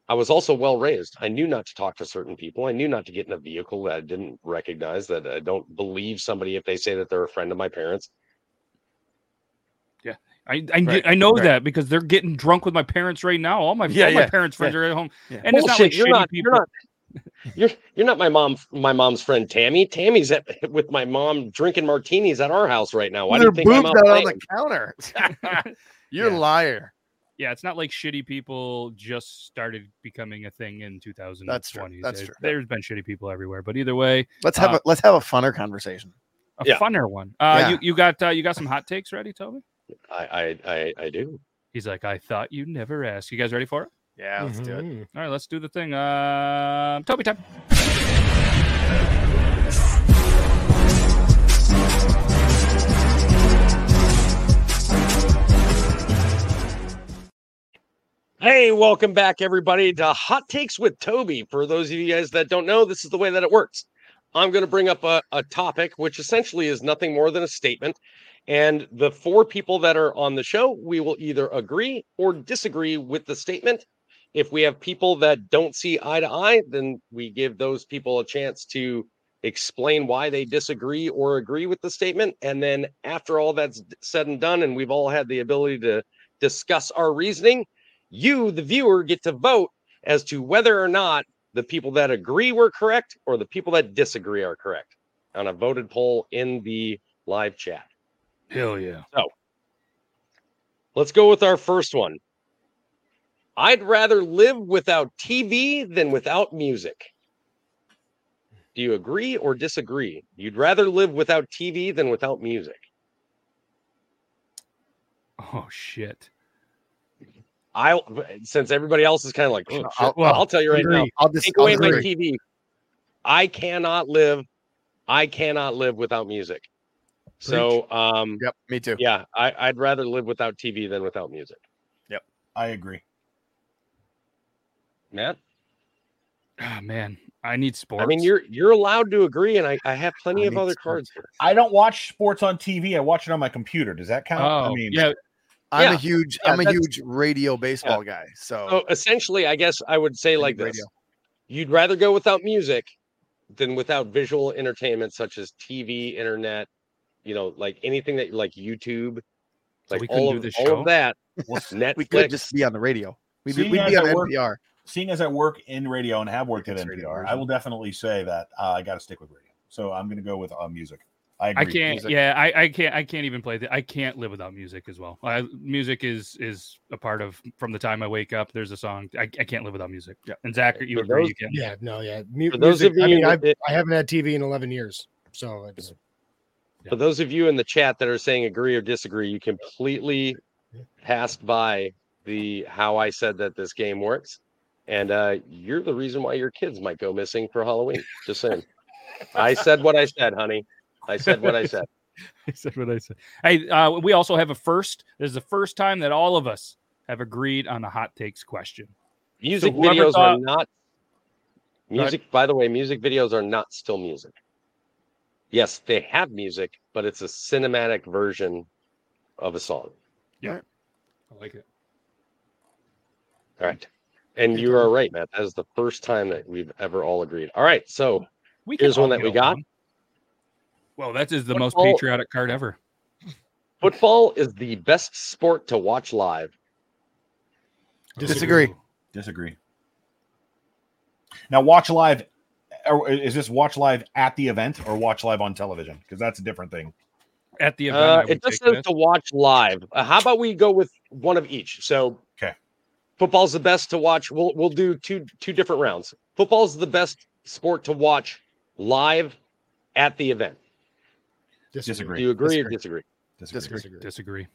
S4: I was also well raised. I knew not to talk to certain people. I knew not to get in a vehicle that I didn't recognize, that I don't believe somebody if they say that they're a friend of my parents.
S2: I I,
S3: Right,
S2: I know
S3: right.
S2: that because they're getting drunk with my parents right now. All my
S3: Yeah,
S2: all my parents' friends are at home,
S3: Yeah.
S2: and it's not like
S4: you're not,
S2: people.
S4: You're not, you're, you're not my mom, my mom's friend Tammy. Tammy's at, with my mom drinking martinis at our house right now. Why do
S3: Their
S4: you think I'm out
S3: out on the counter. You're
S2: Yeah.
S3: a liar.
S2: yeah, it's not like shitty people just started becoming a thing in 2020.
S3: That's true. That's
S2: There's-
S3: true.
S2: There's been shitty people everywhere, but either way,
S3: Let's have
S2: Uh,
S3: a let's have a funner conversation.
S2: a
S4: Yeah.
S2: funner one. Uh,
S3: Yeah.
S2: you you got uh, you got some hot takes ready, Toby?
S4: I, I, I, I do.
S2: He's like, I thought you'd never ask. You guys ready for it?
S3: Yeah, let's do it.
S5: Mhm.
S2: All right, let's do the thing. Uh, Toby time.
S4: Hey, welcome back, everybody, to Hot Takes with Toby. For those of you guys that don't know, this is the way that it works. I'm going to bring up a, a topic, which essentially is nothing more than a statement. And the four people that are on the show, we will either agree or disagree with the statement. If we have people that don't see eye to eye, then we give those people a chance to explain why they disagree or agree with the statement. And then after all that's said and done, and we've all had the ability to discuss our reasoning, you, the viewer, get to vote as to whether or not the people that agree were correct or the people that disagree are correct on a voted poll in the live chat.
S2: Hell yeah.
S4: So let's go with our first one. I'd rather live without TV than without music. Do you agree or disagree? You'd rather live without TV than without music.
S2: Oh shit.
S4: I since everybody else is kind of like, oh, shit,
S3: I'll-
S4: well, I'll tell you right now.
S3: I'll just
S4: take
S3: I'll
S4: away my. TV. I cannot live. I cannot live without music. So, um,
S3: Yep, me too.
S4: yeah, I, I'd rather live without TV than without music.
S6: Yep, I agree.
S4: Matt,
S2: Ah man, I need sports.
S4: I mean, you're you're allowed to agree, and I, I have plenty
S3: I
S4: of other
S3: sports.
S4: cards here.
S6: I don't watch sports on TV. I watch it on my computer. Does that count?
S2: Oh,
S6: I mean,
S2: yeah.
S3: I'm
S4: Yeah,
S3: a huge
S4: yeah,
S3: I'm a huge radio baseball guy. So,
S4: So essentially, I guess I would say
S3: I
S4: like this:
S3: radio.
S4: you'd rather go without music than without visual entertainment such as TV, internet, you know, like anything that like YouTube,
S2: So
S4: like
S2: we couldn't
S4: all
S2: do
S4: of
S2: this
S4: all
S2: show?
S4: of that. Netflix.
S3: we could just be on the radio. We'd, be- we'd be on
S6: I work-
S3: NPR.
S6: Seeing as I work in radio and have worked at
S3: It's radio
S6: NPR, I will definitely say that uh, I got to stick with radio. So I'm going to go with uh, music. I agree.
S2: I can't.
S3: Music.
S2: Yeah, I, I can't. I can't even play. The, I can't live without music as well. I, music is is a part of from the time I wake up. There's a song. I, I can't live without music.
S3: Yeah.
S2: And Zach, you
S4: For
S2: agree?
S4: those-
S2: you can.
S5: Yeah, no, yeah. Mu-
S4: For those
S5: music,
S4: of
S5: I mean,
S4: you
S5: I've,
S4: that-
S5: I haven't had TV in 11 years, so it's
S4: For those of you in the chat that are saying agree or disagree, you completely passed by the how I said that this game works. And uh, you're the reason why your kids might go missing for Halloween. Just saying. I said what I said, honey. I said what I said.
S2: I said what I said. Hey, uh, we also have a first. This is the first time that all of us have agreed on a hot takes question.
S4: Music
S2: whoever
S4: videos
S2: thought-
S4: are not music. By the way, music videos are not still music. Yes, they have music, but it's a cinematic version of a song.
S2: Yeah, I like it.
S4: All right. And you are right, Matt. That is the first time that we've ever all agreed. All right. So
S2: We
S4: Here's one that we got.
S2: along. Well, that is the most patriotic card ever.
S4: football is the best sport to watch live.
S3: Disagree.
S6: Disagree. Now, watch live. Or is this watch live at the event or watch live on television? Because that's a different thing.
S2: At the event,
S4: Uh, it just
S2: take
S4: says to watch live. Uh, how about we go with one of each? So,
S6: Okay.
S4: Football's the best to watch. We'll we'll do two two different rounds. Football's the best sport to watch live at the event.
S6: Disagree.
S4: Do you agree or
S5: Disagree.
S4: disagree?
S6: Disagree.
S5: disagree.
S2: disagree.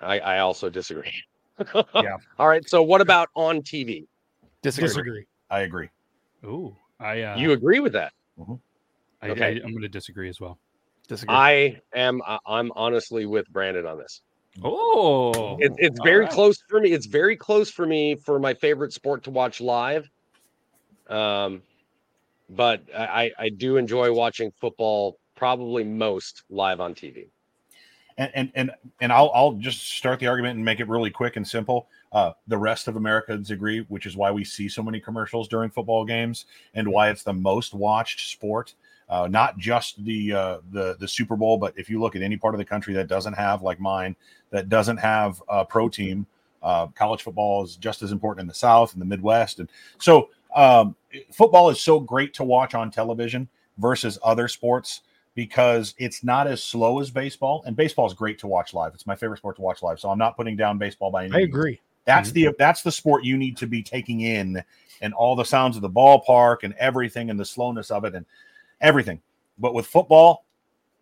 S4: I, I also disagree.
S2: Yeah.
S4: All right. So, what about on TV?
S3: Disagree.
S5: Disagree.
S6: I agree.
S2: Ooh, I uh,
S4: You agree with that?
S2: I,
S4: okay.
S2: I, I'm going to disagree as well.
S3: Disagree.
S4: I am. I- I'm honestly with Brandon on this.
S2: Oh,
S4: It, it's very
S2: right.
S4: close for me. It's very close for me for my favorite sport to watch live. Um, but I, I I do enjoy watching football probably most live on TV.
S6: and and and, and I'll I'll just start the argument and make it really quick and simple. Uh, the rest of Americans agree, which is why we see so many commercials during football games and why it's the most watched sport. Uh, not just the uh, the the Super Bowl, but if you look at any part of the country that doesn't have like mine, that doesn't have a pro team, uh, college football is just as important in the South and the Midwest, and so um, football is so great to watch on television versus other sports because it's not as slow as baseball, and baseball is great to watch live. It's my favorite sport to watch live, so I'm not putting down baseball by any.
S5: I
S6: means.
S5: agree.
S6: That's the that's the sport you need to be taking in, and all the sounds of the ballpark and everything, and the slowness of it, and everything. But with football,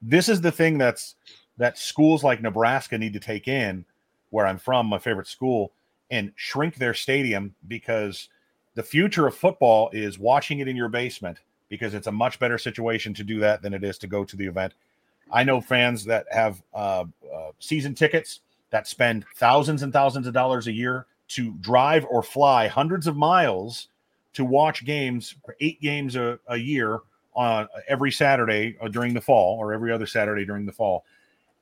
S6: this is the thing that's that schools like Nebraska need to take in, where I'm from, my favorite school, and shrink their stadium because the future of football is watching it in your basement because it's a much better situation to do that than it is to go to the event. I know fans that have uh, uh, season tickets that spend thousands and thousands of dollars a year to drive or fly hundreds of miles to watch games, eight games a, a year on every Saturday uh, during the fall or every other Saturday during the fall.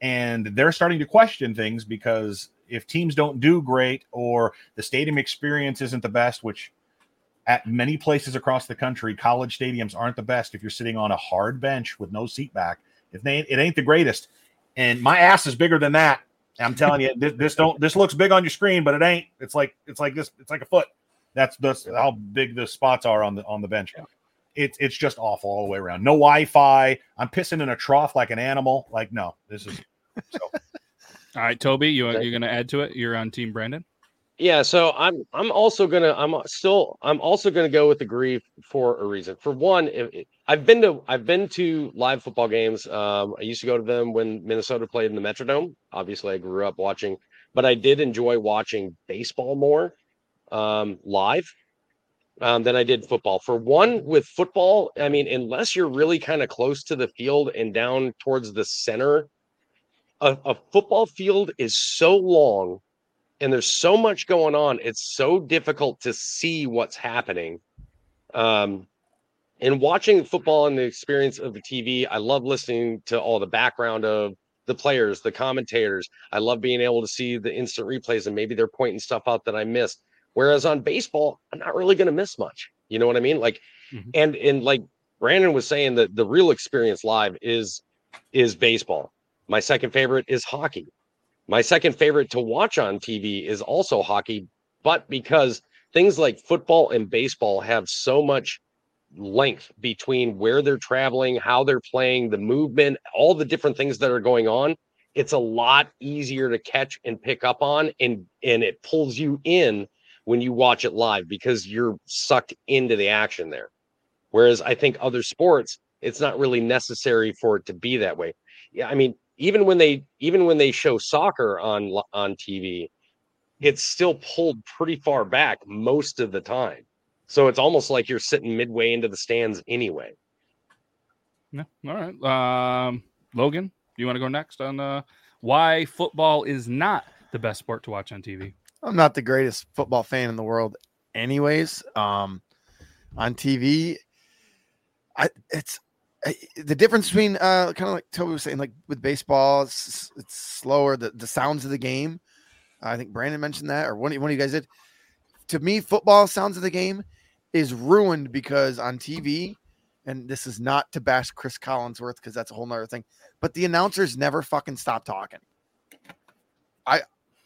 S6: And they're starting to question things because if teams don't do great or the stadium experience isn't the best, which at many places across the country, college stadiums aren't the best if you're sitting on a hard bench with no seat back. It ain't, it ain't the greatest. And my ass is bigger than that. I'm telling you, this, this don't this looks big on your screen, but it ain't. It's like it's like this. It's like a foot. That's that's how big the spots are on the on the bench. It's it's just awful all the way around. No Wi-Fi. I'm pissing in a trough like an animal. Like no, this is so.
S2: All right, Toby, you you going to add to it? You're on Team Brandon.
S4: Yeah, so I'm I'm also gonna I'm still I'm also gonna go with the grief for a reason. For one, if, if- I've been to I've been to live football games. Um, I used to go to them when Minnesota played in the Metrodome. Obviously, I grew up watching, but I did enjoy watching baseball more um, live um, than I did football. For one, with football, I mean, unless you're really kind of close to the field and down towards the center, a, a football field is so long and there's so much going on it's so difficult to see what's happening. Um and watching football and the experience of the tv i love listening to all the background of the players the commentators. I love being able to see the instant replays and maybe they're pointing stuff out that i missed whereas on baseball i'm not really going to miss much you know what i mean like
S2: Mhm.
S4: and and like brandon was saying that the real experience live is is baseball my second favorite is hockey my second favorite to watch on TV is also hockey, but because things like football and baseball have so much length between where they're traveling, how they're playing, the movement, all the different things that are going on. It's a lot easier to catch and pick up on, and and it pulls you in when you watch it live because you're sucked into the action there. Whereas I think other sports, it's not really necessary for it to be that way. Yeah, I mean, even when they even when they show soccer on on TV, it's still pulled pretty far back most of the time. So it's almost like you're sitting midway into the stands anyway.
S2: Yeah. All right. Um, Logan, you want to go next on uh, why football is not the best sport to watch on TV?
S3: I'm not the greatest football fan in the world, anyways. Um, on TV, I it's I, the difference between uh kind of like Toby was saying, like with baseball, it's, it's slower. The the sounds of the game. I think Brandon mentioned that, or one one of you guys did. To me, football sounds of the game is ruined because on TV, and this is not to bash Chris Collinsworth because that's a whole nother thing, but the announcers never fucking stop talking. I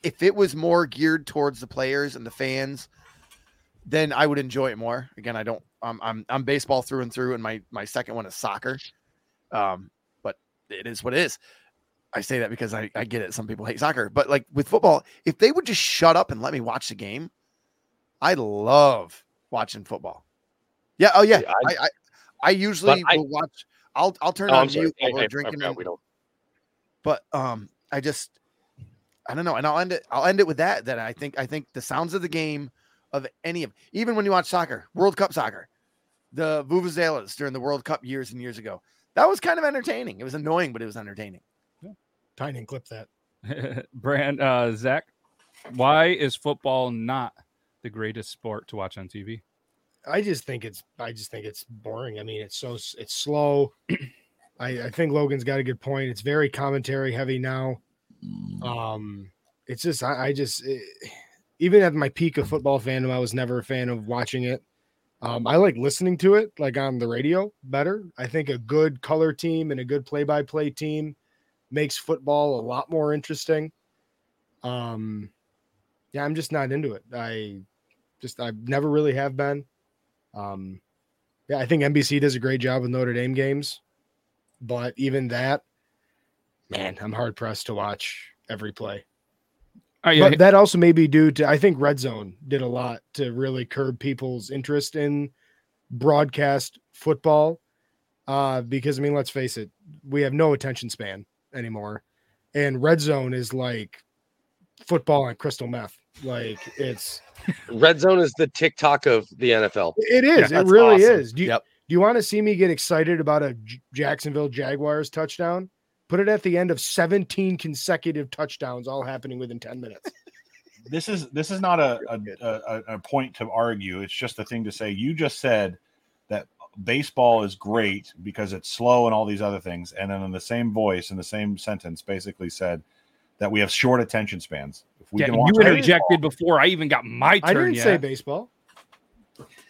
S3: if it was more geared towards the players and the fans, then I would enjoy it more. Again, I don't. I'm I'm, I'm baseball through and through, and my my second one is soccer. Um, but it is what it is. I say that because I, I get it. Some people hate soccer, but like with football, if they would just shut up and let me watch the game, I love watching football. Yeah. Oh yeah.
S4: Yeah,
S3: I I, I usually
S4: I-
S3: will watch. I'll I'll turn
S4: Oh,
S3: on mute while
S4: I-
S3: we're
S4: I
S3: drinking.
S4: we don't.
S3: but um i just i don't know and i'll end it i'll end it with that that i think i think the sounds of the game of any of even when you watch soccer world cup soccer the vuvuzelas during the world cup years and years ago that was kind of entertaining it was annoying but it was entertaining
S5: Tiny and clip that.
S2: Brand uh, Zach, why is football not the greatest sport to watch on TV?
S5: I just think it's I just think it's boring. I mean, it's so it's slow. I, I think Logan's got a good point. It's very commentary heavy now. Um, it's just I, I just eh, even at my peak of football fandom, I was never a fan of watching it. Um, I like listening to it like on the radio better. I think a good color team and a good play-by-play team makes football a lot more interesting. Um, yeah, I'm just not into it. I just I never really have been. Um, yeah, I think NBC does a great job with Notre Dame games, but even that, man, I'm hard pressed to watch every play.
S2: Oh, yeah,
S5: But that also may be due to I think Red Zone did a lot to really curb people's interest in broadcast football. Uh, because I mean, let's face it, we have no attention span anymore, and Red Zone is like football and crystal meth. Like it's
S4: Red zone is the TikTok of the NFL.
S5: it is. it really
S3: awesome.
S5: is. Do you,
S3: Yep.
S5: do you want to see me get excited about a J- Jacksonville Jaguars touchdown? Put it at the end of 17 consecutive touchdowns, all happening within 10 minutes.
S6: this is this is not a a, a a point to argue. It's just a thing to say. You just said that baseball is great because it's slow and all these other things, and then in the same voice in the same sentence, basically said that we have short attention spans. If we
S2: yeah,
S6: can
S2: and
S6: watch
S2: you
S6: baseball-
S2: interjected before I even got my turn.
S5: I didn't
S2: yet.
S5: say baseball.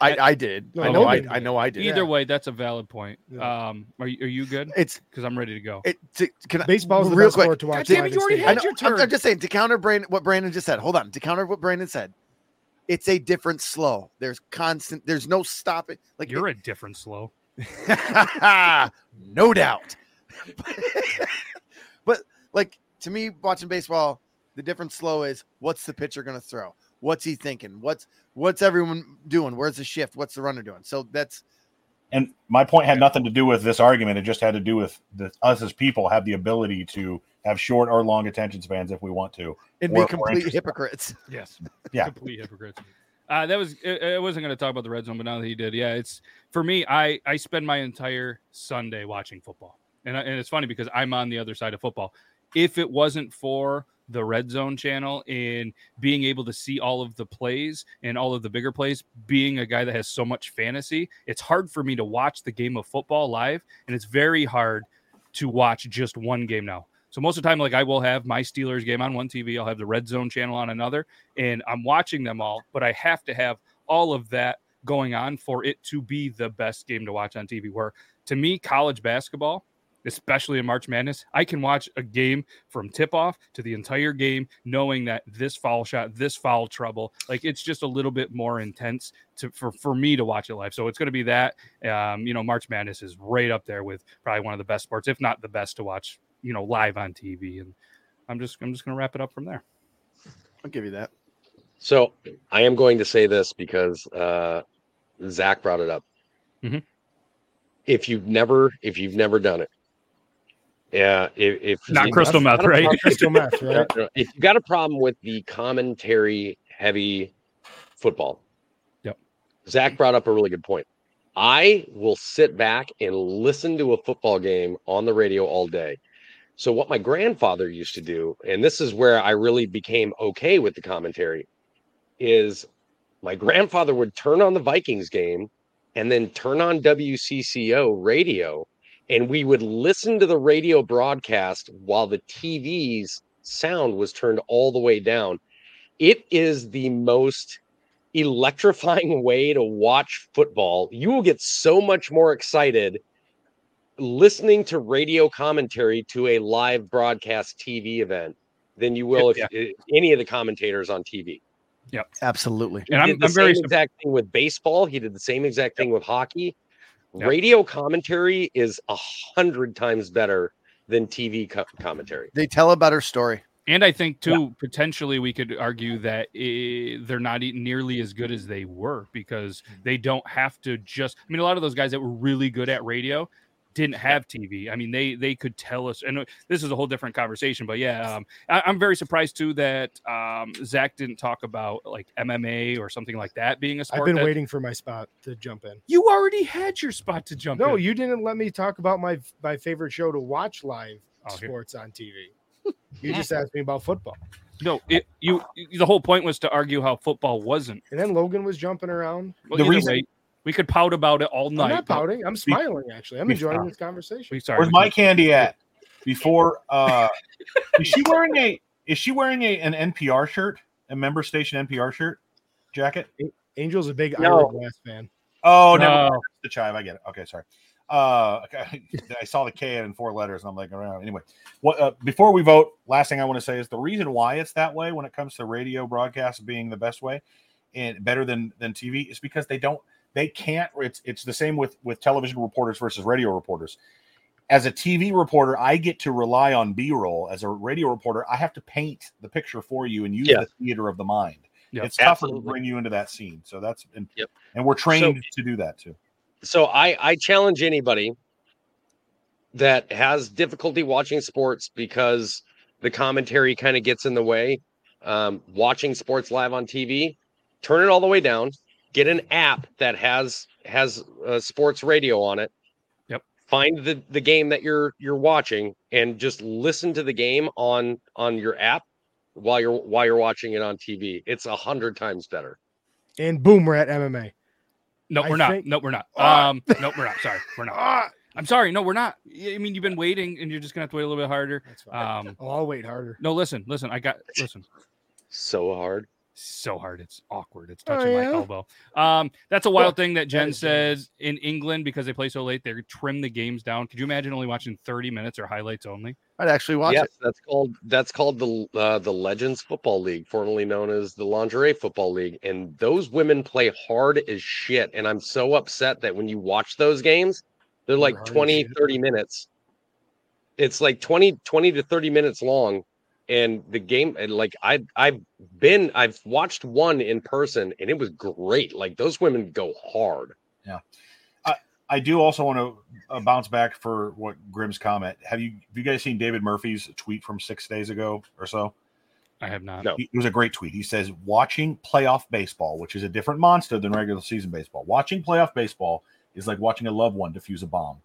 S3: I i did
S5: No,
S3: i know i, I know i did
S2: Either
S5: Yeah.
S2: way, that's a valid point.
S5: Yeah.
S2: Um, are you, are you good?
S3: it's
S2: Because I'm ready to go.
S3: it to, can I,
S5: Baseball is the
S3: real
S5: best
S3: quick
S5: sport to watch.
S2: damn
S5: live
S2: it, you already.
S3: I
S2: had
S3: know,
S2: your
S3: I'm, I'm just saying to counter Brandon, what Brandon just said. Hold on, to counter what Brandon said, it's a different slow. There's constant. There's no stopping. Like
S2: You're a different slow.
S3: no doubt. but like to me, watching baseball, the different slow is what's the pitcher going to throw? What's he thinking? What's what's everyone doing? Where's the shift? What's the runner doing? So that's
S6: And my point had nothing to do with this argument. It just had to do with the, us as people have the ability to have short or long attention spans if we want to.
S3: and
S6: We're-
S3: be complete hypocrites.
S2: Yes.
S6: Yeah.
S2: Complete hypocrites. Uh, that was I I wasn't going to talk about the red zone, but now that he did, yeah, it's for me. I I spend my entire Sunday watching football, and I, and it's funny because I'm on the other side of football. If it wasn't for the red zone channel and being able to see all of the plays and all of the bigger plays, being a guy that has so much fantasy, it's hard for me to watch the game of football live, and it's very hard to watch just one game now. So most of the time, like I will have my Steelers game on one TV, I'll have the red zone channel on another, and I'm watching them all, but I have to have all of that going on for it to be the best game to watch on TV. Where to me, college basketball especially in March Madness. I can watch a game from tip off to the entire game, knowing that this foul shot, this foul trouble, like it's just a little bit more intense to for, for me to watch it live. So it's going to be that. Um, you know, March Madness is right up there with probably one of the best sports, if not the best to watch, you know, live on TV. And I'm just I'm just going to wrap it up from there.
S3: I'll give you that.
S4: So I am going to say this because uh, Zach brought it up.
S2: Mhm.
S4: If you've never, if you've never done it, yeah, if, if
S2: Not
S4: you-
S2: crystal meth, right?
S5: Crystal meth, right?
S4: No, no, if you got a problem with the commentary heavy football,
S2: Yep.
S4: Zach brought up a really good point. I will sit back and listen to a football game on the radio all day. So what my grandfather used to do, and this is where I really became okay with the commentary, is my grandfather would turn on the Vikings game and then turn on WCCO radio and we would listen to the radio broadcast while the TV's sound was turned all the way down. It is the most electrifying way to watch football. You will get so much more excited listening to radio commentary to a live broadcast TV event than you will if
S2: Yeah.
S4: any of the commentators on TV.
S3: Yeah, absolutely.
S4: He
S2: And I'm-
S4: did the
S2: I'm very
S4: same
S2: sup-
S4: exact thing with baseball. He did the same exact thing with hockey.
S2: Yep.
S4: Radio commentary is a hundred times better than TV co- commentary.
S3: They tell a better story.
S2: And I think too, potentially we could argue that eh, they're not nearly as good as they were because they don't have to just. I mean, a lot of those guys that were really good at radio didn't have TV. I mean, they they could tell us, and uh, this is a whole different conversation. But yeah, um, I, I'm very surprised too that um, Zach didn't talk about like MMA or something like that being a sport.
S5: I've been
S2: that-
S5: waiting for my spot to jump in.
S2: You already had your spot to jump.
S5: No,
S2: in.
S5: you didn't let me talk about my my favorite show to watch live
S2: Oh, here.
S5: sports on TV. You just asked me about football,
S2: no. It, you the whole point was to argue how football wasn't.
S5: and then Logan was jumping around.
S2: Well,
S6: The
S2: either
S6: reason-
S2: way, we could pout about it all night.
S5: I'm
S2: night.
S5: not pouting. I'm smiling. Actually, I'm
S6: be-
S5: enjoying this conversation.
S2: Sorry,
S6: Where's my candy at? Before uh is she wearing a is she wearing a an NPR shirt? A member station NPR shirt jacket?
S5: Angel's a big
S4: No.
S5: Ira Glass fan.
S6: Oh never.
S2: No.
S6: the chive. I get it. Okay, sorry. Uh, okay. I saw the K in four letters, and I'm like, around. Anyway, what? Uh, before we vote, last thing I want to say is the reason why it's that way when it comes to radio broadcasts being the best way and better than than TV is because they don't, they can't. It's it's the same with with television reporters versus radio reporters. As a TV reporter, I get to rely on B-roll. As a radio reporter, I have to paint the picture for you and use
S4: Yeah.
S6: the theater of the mind. It's tougher
S4: Absolutely.
S6: to bring you into that scene. So that's and,
S4: Yep.
S6: and we're trained to do that too.
S4: So I I challenge anybody that has difficulty watching sports because the commentary kind of gets in the way. Um, watching sports live on TV, turn it all the way down. Get an app that has has uh, sports radio on it.
S2: Yep.
S4: Find the the game that you're you're watching and just listen to the game on on your app while you're while you're watching it on TV. It's a hundred times better.
S5: And boom, we're at MMA.
S2: No,
S5: I
S2: we're not.
S5: think-
S2: No, we're not.
S5: Ah.
S2: Um, no, we're not. Sorry, we're not.
S5: Ah,
S2: I'm sorry. No, we're not. I mean, you've been waiting, and you're just gonna have to wait a little bit harder.
S5: that's fine.
S2: Um,
S5: oh, I'll wait harder.
S2: no, listen, listen. I got listen.
S4: So hard.
S2: So hard. It's awkward. It's
S5: Oh,
S2: touching
S5: yeah?
S2: my elbow. Um, that's a wild thing that Jen
S5: is
S2: said
S5: genius.
S2: in England because they play so late. They trim the games down. Could you imagine only watching 30 minutes or highlights only?
S3: I'd actually watch
S4: yes,
S3: it.
S4: that's called that's called the uh, the Legends Football League, formerly known as the Lingerie Football League, and those women play hard as shit. And I'm so upset that when you watch those games, they're like
S5: hard
S4: 20, 30 minutes. It's like 20, 20 to 30 minutes long. And the game, and like I, I've been, I've watched one in person, and it was great. Like those women go hard. Yeah.
S6: I I do also want to uh, bounce back for what Grimm's comment. Have you have you guys seen David Murphy's tweet from six days ago or so?
S2: I have not.
S4: No.
S6: He- It was a great tweet. He says, "Watching playoff baseball, which is a different monster than regular season baseball. Watching playoff baseball is like watching a loved one defuse a bomb."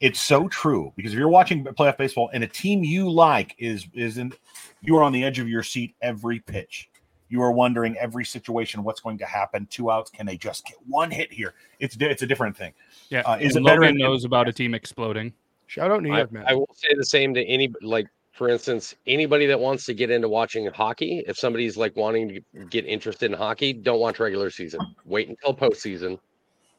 S6: It's so true because if you're watching playoff baseball and a team you like is is in, you are on the edge of your seat every pitch. You are wondering every situation what's going to happen. Two outs, can they just get one hit here? It's it's a different thing.
S2: Yeah.
S6: Uh, is
S2: and
S6: it
S2: Logan
S6: in-
S2: knows about a team exploding.
S5: Shout out New
S4: I,
S5: York, man.
S4: I will say the same to any like for instance anybody that wants to get into watching hockey if somebody's like wanting to get interested in hockey don't watch regular season wait until postseason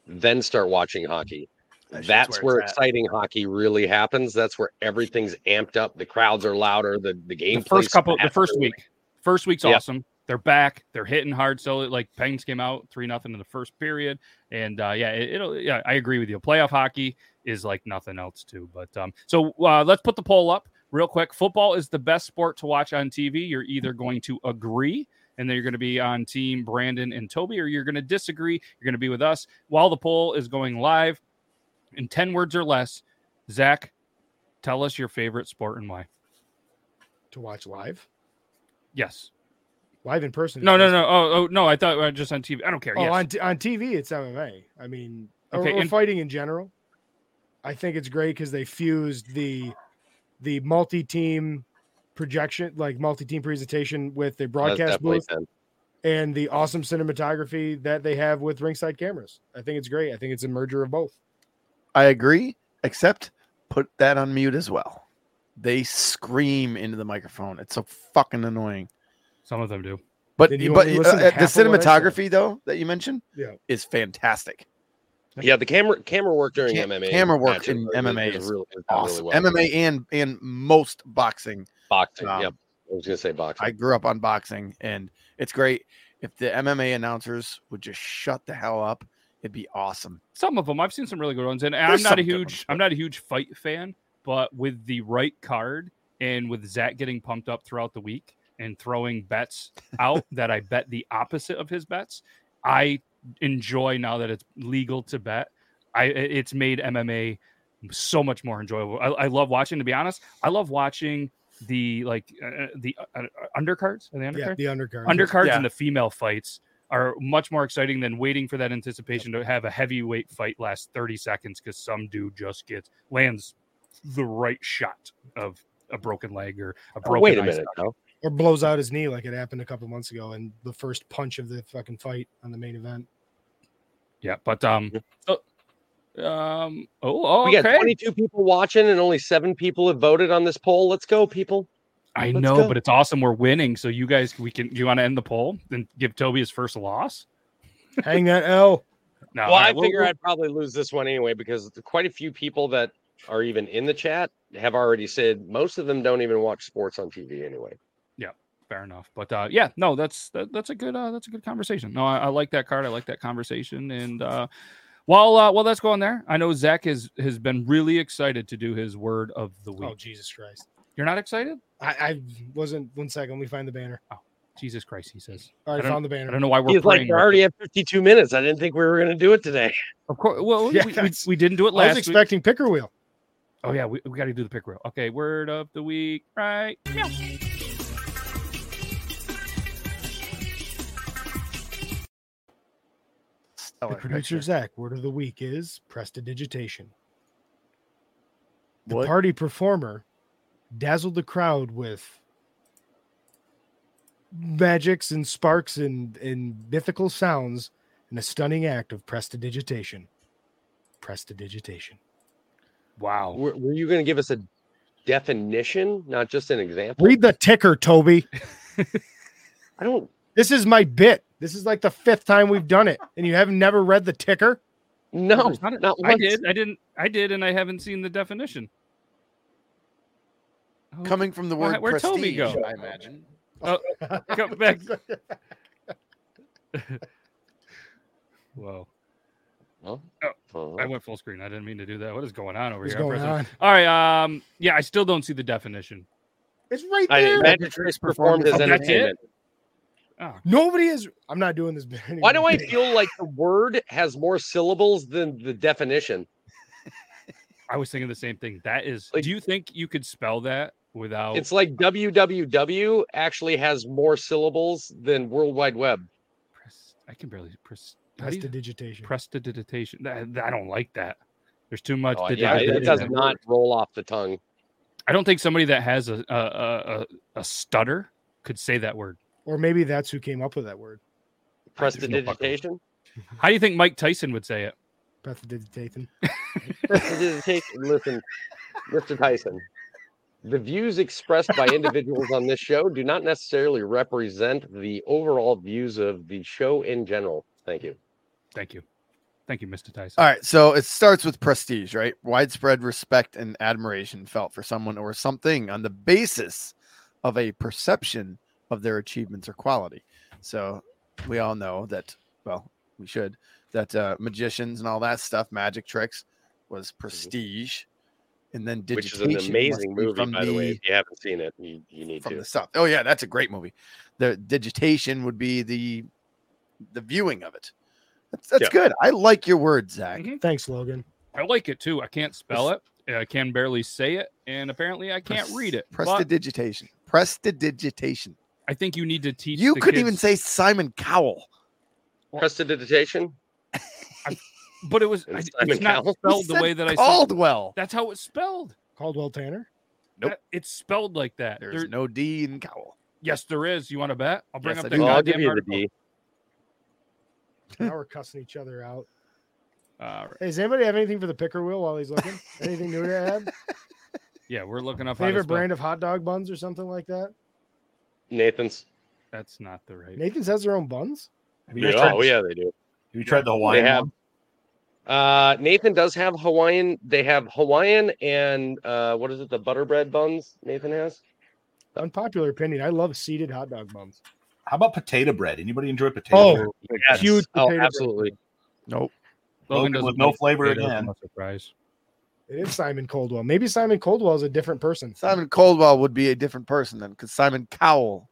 S4: then start watching hockey
S3: That
S4: that's
S3: where
S4: where,
S3: it's at.
S4: exciting hockey really happens. That's where everything's amped up. The crowds are louder. The the game.
S2: the first couple, the first week, first week's
S4: Yeah.
S2: awesome. They're back. They're hitting hard. So like Penguins came out three nothing in the first period, and uh, yeah, it, will Yeah, I agree with you. Playoff hockey is like nothing else too. But um, so uh, let's put the poll up real quick. Football is the best sport to watch on TV. You're either going to agree. And then you're going to be on team Brandon and Toby, or you're going to disagree. You're going to be with us while the poll is going live in 10 words or less. Zach, tell us your favorite sport and why.
S5: To watch live,
S2: Yes.
S5: live in person.
S2: No, no, no. Oh, oh, no. I thought uh, just on TV. I don't care.
S5: Oh,
S2: yes.
S5: on, t- on TV, it's MMA. I mean, or-
S2: Okay,
S5: or,
S2: and-
S5: fighting in general. I think it's great because they fused the the multi-team projection, like multi-team presentation, with the broadcast booth
S4: ten.
S5: and the awesome cinematography that they have with ringside cameras. I think it's great. I think it's a merger of both.
S3: I agree, except put that on mute as well. They scream into the microphone. It's so fucking annoying.
S2: Some of them do.
S3: But but uh, the
S5: half of what I said?
S3: cinematography though that you mentioned,
S5: Yeah.
S3: is fantastic.
S4: Yeah, the camera camera work during
S3: Cam-
S4: MMA.
S3: camera work in
S4: is-
S3: MMA
S4: is
S3: is
S4: really,
S3: Awesome.
S4: really well.
S3: MMA and and most boxing.
S4: boxing.
S3: um,
S4: yep. I was gonna say boxing.
S3: I grew up on boxing, and it's great. If the MMA announcers would just shut the hell up, it'd be awesome.
S2: Some of them. I've seen some really good ones, and
S3: There's
S2: I'm not a huge.
S3: ones,
S2: I'm not a huge fight fan, but with the right card and with Zach getting pumped up throughout the week and throwing bets out that I bet the opposite of his bets, I enjoy now that it's legal to bet. I it's made MMA so much more enjoyable. I, I love watching. To be honest, I love watching the like uh, the uh, uh, undercards. Are they undercards?
S5: Yeah, the undercard.
S2: undercards
S3: Yeah.
S2: and the female fights are much more exciting than waiting for that anticipation to have a heavyweight fight last 30 seconds because some dude just gets lands the right shot of a broken leg or a
S4: Oh,
S2: broken
S4: wait a minute, no.
S5: or blows out his knee like it happened a couple months ago and the first punch of the fucking fight on the main event.
S2: yeah but um so, um oh, oh
S4: We
S2: okay
S4: got 22 people watching, and only seven people have voted on this poll. Let's go, people.
S2: I
S4: let's
S2: know
S4: go.
S2: but it's awesome we're winning so you guys we can you want to end the poll and give toby his first loss
S5: Hang that L.
S2: no
S4: well,
S2: all
S4: I figure
S2: we'll-
S4: I'd probably lose this one anyway because quite a few people that are even in the chat have already said most of them don't even watch sports on TV anyway.
S2: Yeah, fair enough but uh yeah no that's that, that's a good uh that's a good conversation no I, I like that card i like that conversation and uh while uh while that's going there i know zach has has been really excited to do his word of the week
S5: Oh Jesus Christ!
S2: you're not excited
S5: I, I wasn't. One second. Let me find the banner.
S2: Oh, Jesus christ he says
S5: All right,
S2: I
S5: found the banner.
S2: i don't know why we're
S4: He's like, we're already at 52 minutes. I didn't think we were going to do it today.
S2: of course well
S5: Yeah,
S2: we, we, we didn't do it last
S5: I was
S2: last week
S5: expecting picker wheel.
S2: oh yeah we, we got to do the picker wheel. okay word of the week right yeah.
S5: The
S3: Stellar
S5: producer
S3: picture.
S5: Zach. Word of the week is prestidigitation. The
S3: What?
S5: party performer dazzled the crowd with magics and sparks and, and mythical sounds in a stunning act of prestidigitation. Prestidigitation.
S2: wow
S4: Were, were you going to give us a definition, not just an example?
S5: Read the ticker, Toby.
S4: I don't.
S5: This is my bit. This is like the fifth time we've done it, and you have never read the ticker.
S4: No,
S2: There's not a-
S4: not
S2: i
S4: once.
S2: did i didn't i did and i haven't seen the definition Oh,
S3: Coming from the word
S2: where'd Toby
S3: prestige,
S2: go?
S3: I imagine.
S2: Oh, come back whoa
S4: Huh?
S2: Oh. I went full screen. I didn't mean to do that. What is going on over
S5: What's
S2: here? I'm
S5: going on?
S2: All right. Um. Yeah, I still don't see the definition.
S5: It's right
S4: I,
S5: there.
S4: Magic Tricks performed as
S2: Oh,
S4: entertainment.
S2: Oh,
S5: Nobody is. I'm not doing this bit.
S4: Why do I feel like the word has more syllables than the definition?
S2: I was thinking the same thing. That is.
S4: Like-
S2: do you think you could spell that without?
S4: It's like www actually has more syllables than World Wide Web.
S2: Press, I can barely press. How do you,
S5: prestidigitation?
S2: prestidigitation. That- that- I don't like that. There's too much.
S4: Oh, yeah, it does not roll off the tongue.
S2: I don't think somebody that has a a, a, a a stutter could say that word.
S5: Or maybe that's who came up with that word.
S4: Press the Prestidigitation.
S2: How do you think Mike Tyson would say it?
S5: Prestidigitation.
S4: Prestidigitation. Listen, Mr. Tyson. The views expressed by individuals on this show do not necessarily represent the overall views of the show in general. Thank you.
S2: Thank you. Thank you, Mr. Tyson.
S3: All right, so it starts with prestige, right? Widespread respect and admiration felt for someone or something on the basis of a perception of their achievements or quality. So we all know that, well, we should, that uh, magicians and all that stuff, magic tricks, was prestige. And then
S4: Mm-hmm. which is
S3: digitation
S4: an amazing movie,
S3: from
S4: by the way. If you haven't seen it, you, you need
S3: from
S4: to.
S3: the stuff. Oh yeah, that's a great movie. The digitation would be the the viewing of it. That's, that's
S4: Yeah.
S3: good. I like your words, Zach.
S2: Mhm.
S5: Thanks, Logan.
S2: I like it too. I can't spell it. I can barely say it, and apparently I can't read it. But
S3: Prestidigitation. Prestidigitation.
S2: I think you need to teach.
S3: You
S2: the
S3: couldn't even say Simon Cowell.
S4: Prestidigitation.
S2: But it was. I- it's not
S4: Cowell?
S2: spelled the way that I said.
S3: Caldwell.
S2: That's how it's spelled.
S5: Caldwell Tanner.
S3: Nope.
S2: That- it's spelled like that.
S3: There's
S2: There-
S3: no D in Cowell.
S2: yes, there is. You want to bet? I'll bring
S3: Yes,
S2: up the
S4: I'll give
S2: goddamn
S4: you the. D.
S5: Now we're cussing each other out.
S2: All right.
S5: Hey, does anybody have anything for the picker wheel while he's looking? anything new to add?
S2: Yeah, we're looking up
S5: Favorite brand of hot dog buns or something like that?
S4: Nathan's.
S2: That's not the right.
S5: Nathan's has their own buns.
S6: Have you,
S4: Yeah,
S6: tried,
S4: oh yeah, they do.
S6: have you tried the Hawaiian
S4: have.
S6: one?
S4: Uh, Nathan does have Hawaiian. They have Hawaiian and uh, what is it? The butter bread buns. Nathan has.
S5: Unpopular opinion. I love seeded hot dog buns.
S6: How about potato bread? Anybody enjoy potato
S5: Oh,
S6: bread?
S4: Yes.
S5: Huge
S4: Oh,
S5: potato bread.
S4: absolutely.
S3: Nope.
S6: Logan
S2: doesn't
S6: with no flavor
S2: potatoes,
S6: again.
S2: No surprise.
S5: It is Simon Coldwell. Maybe Simon Coldwell is a different person.
S3: Simon Coldwell would be a different person then, because Simon Cowell.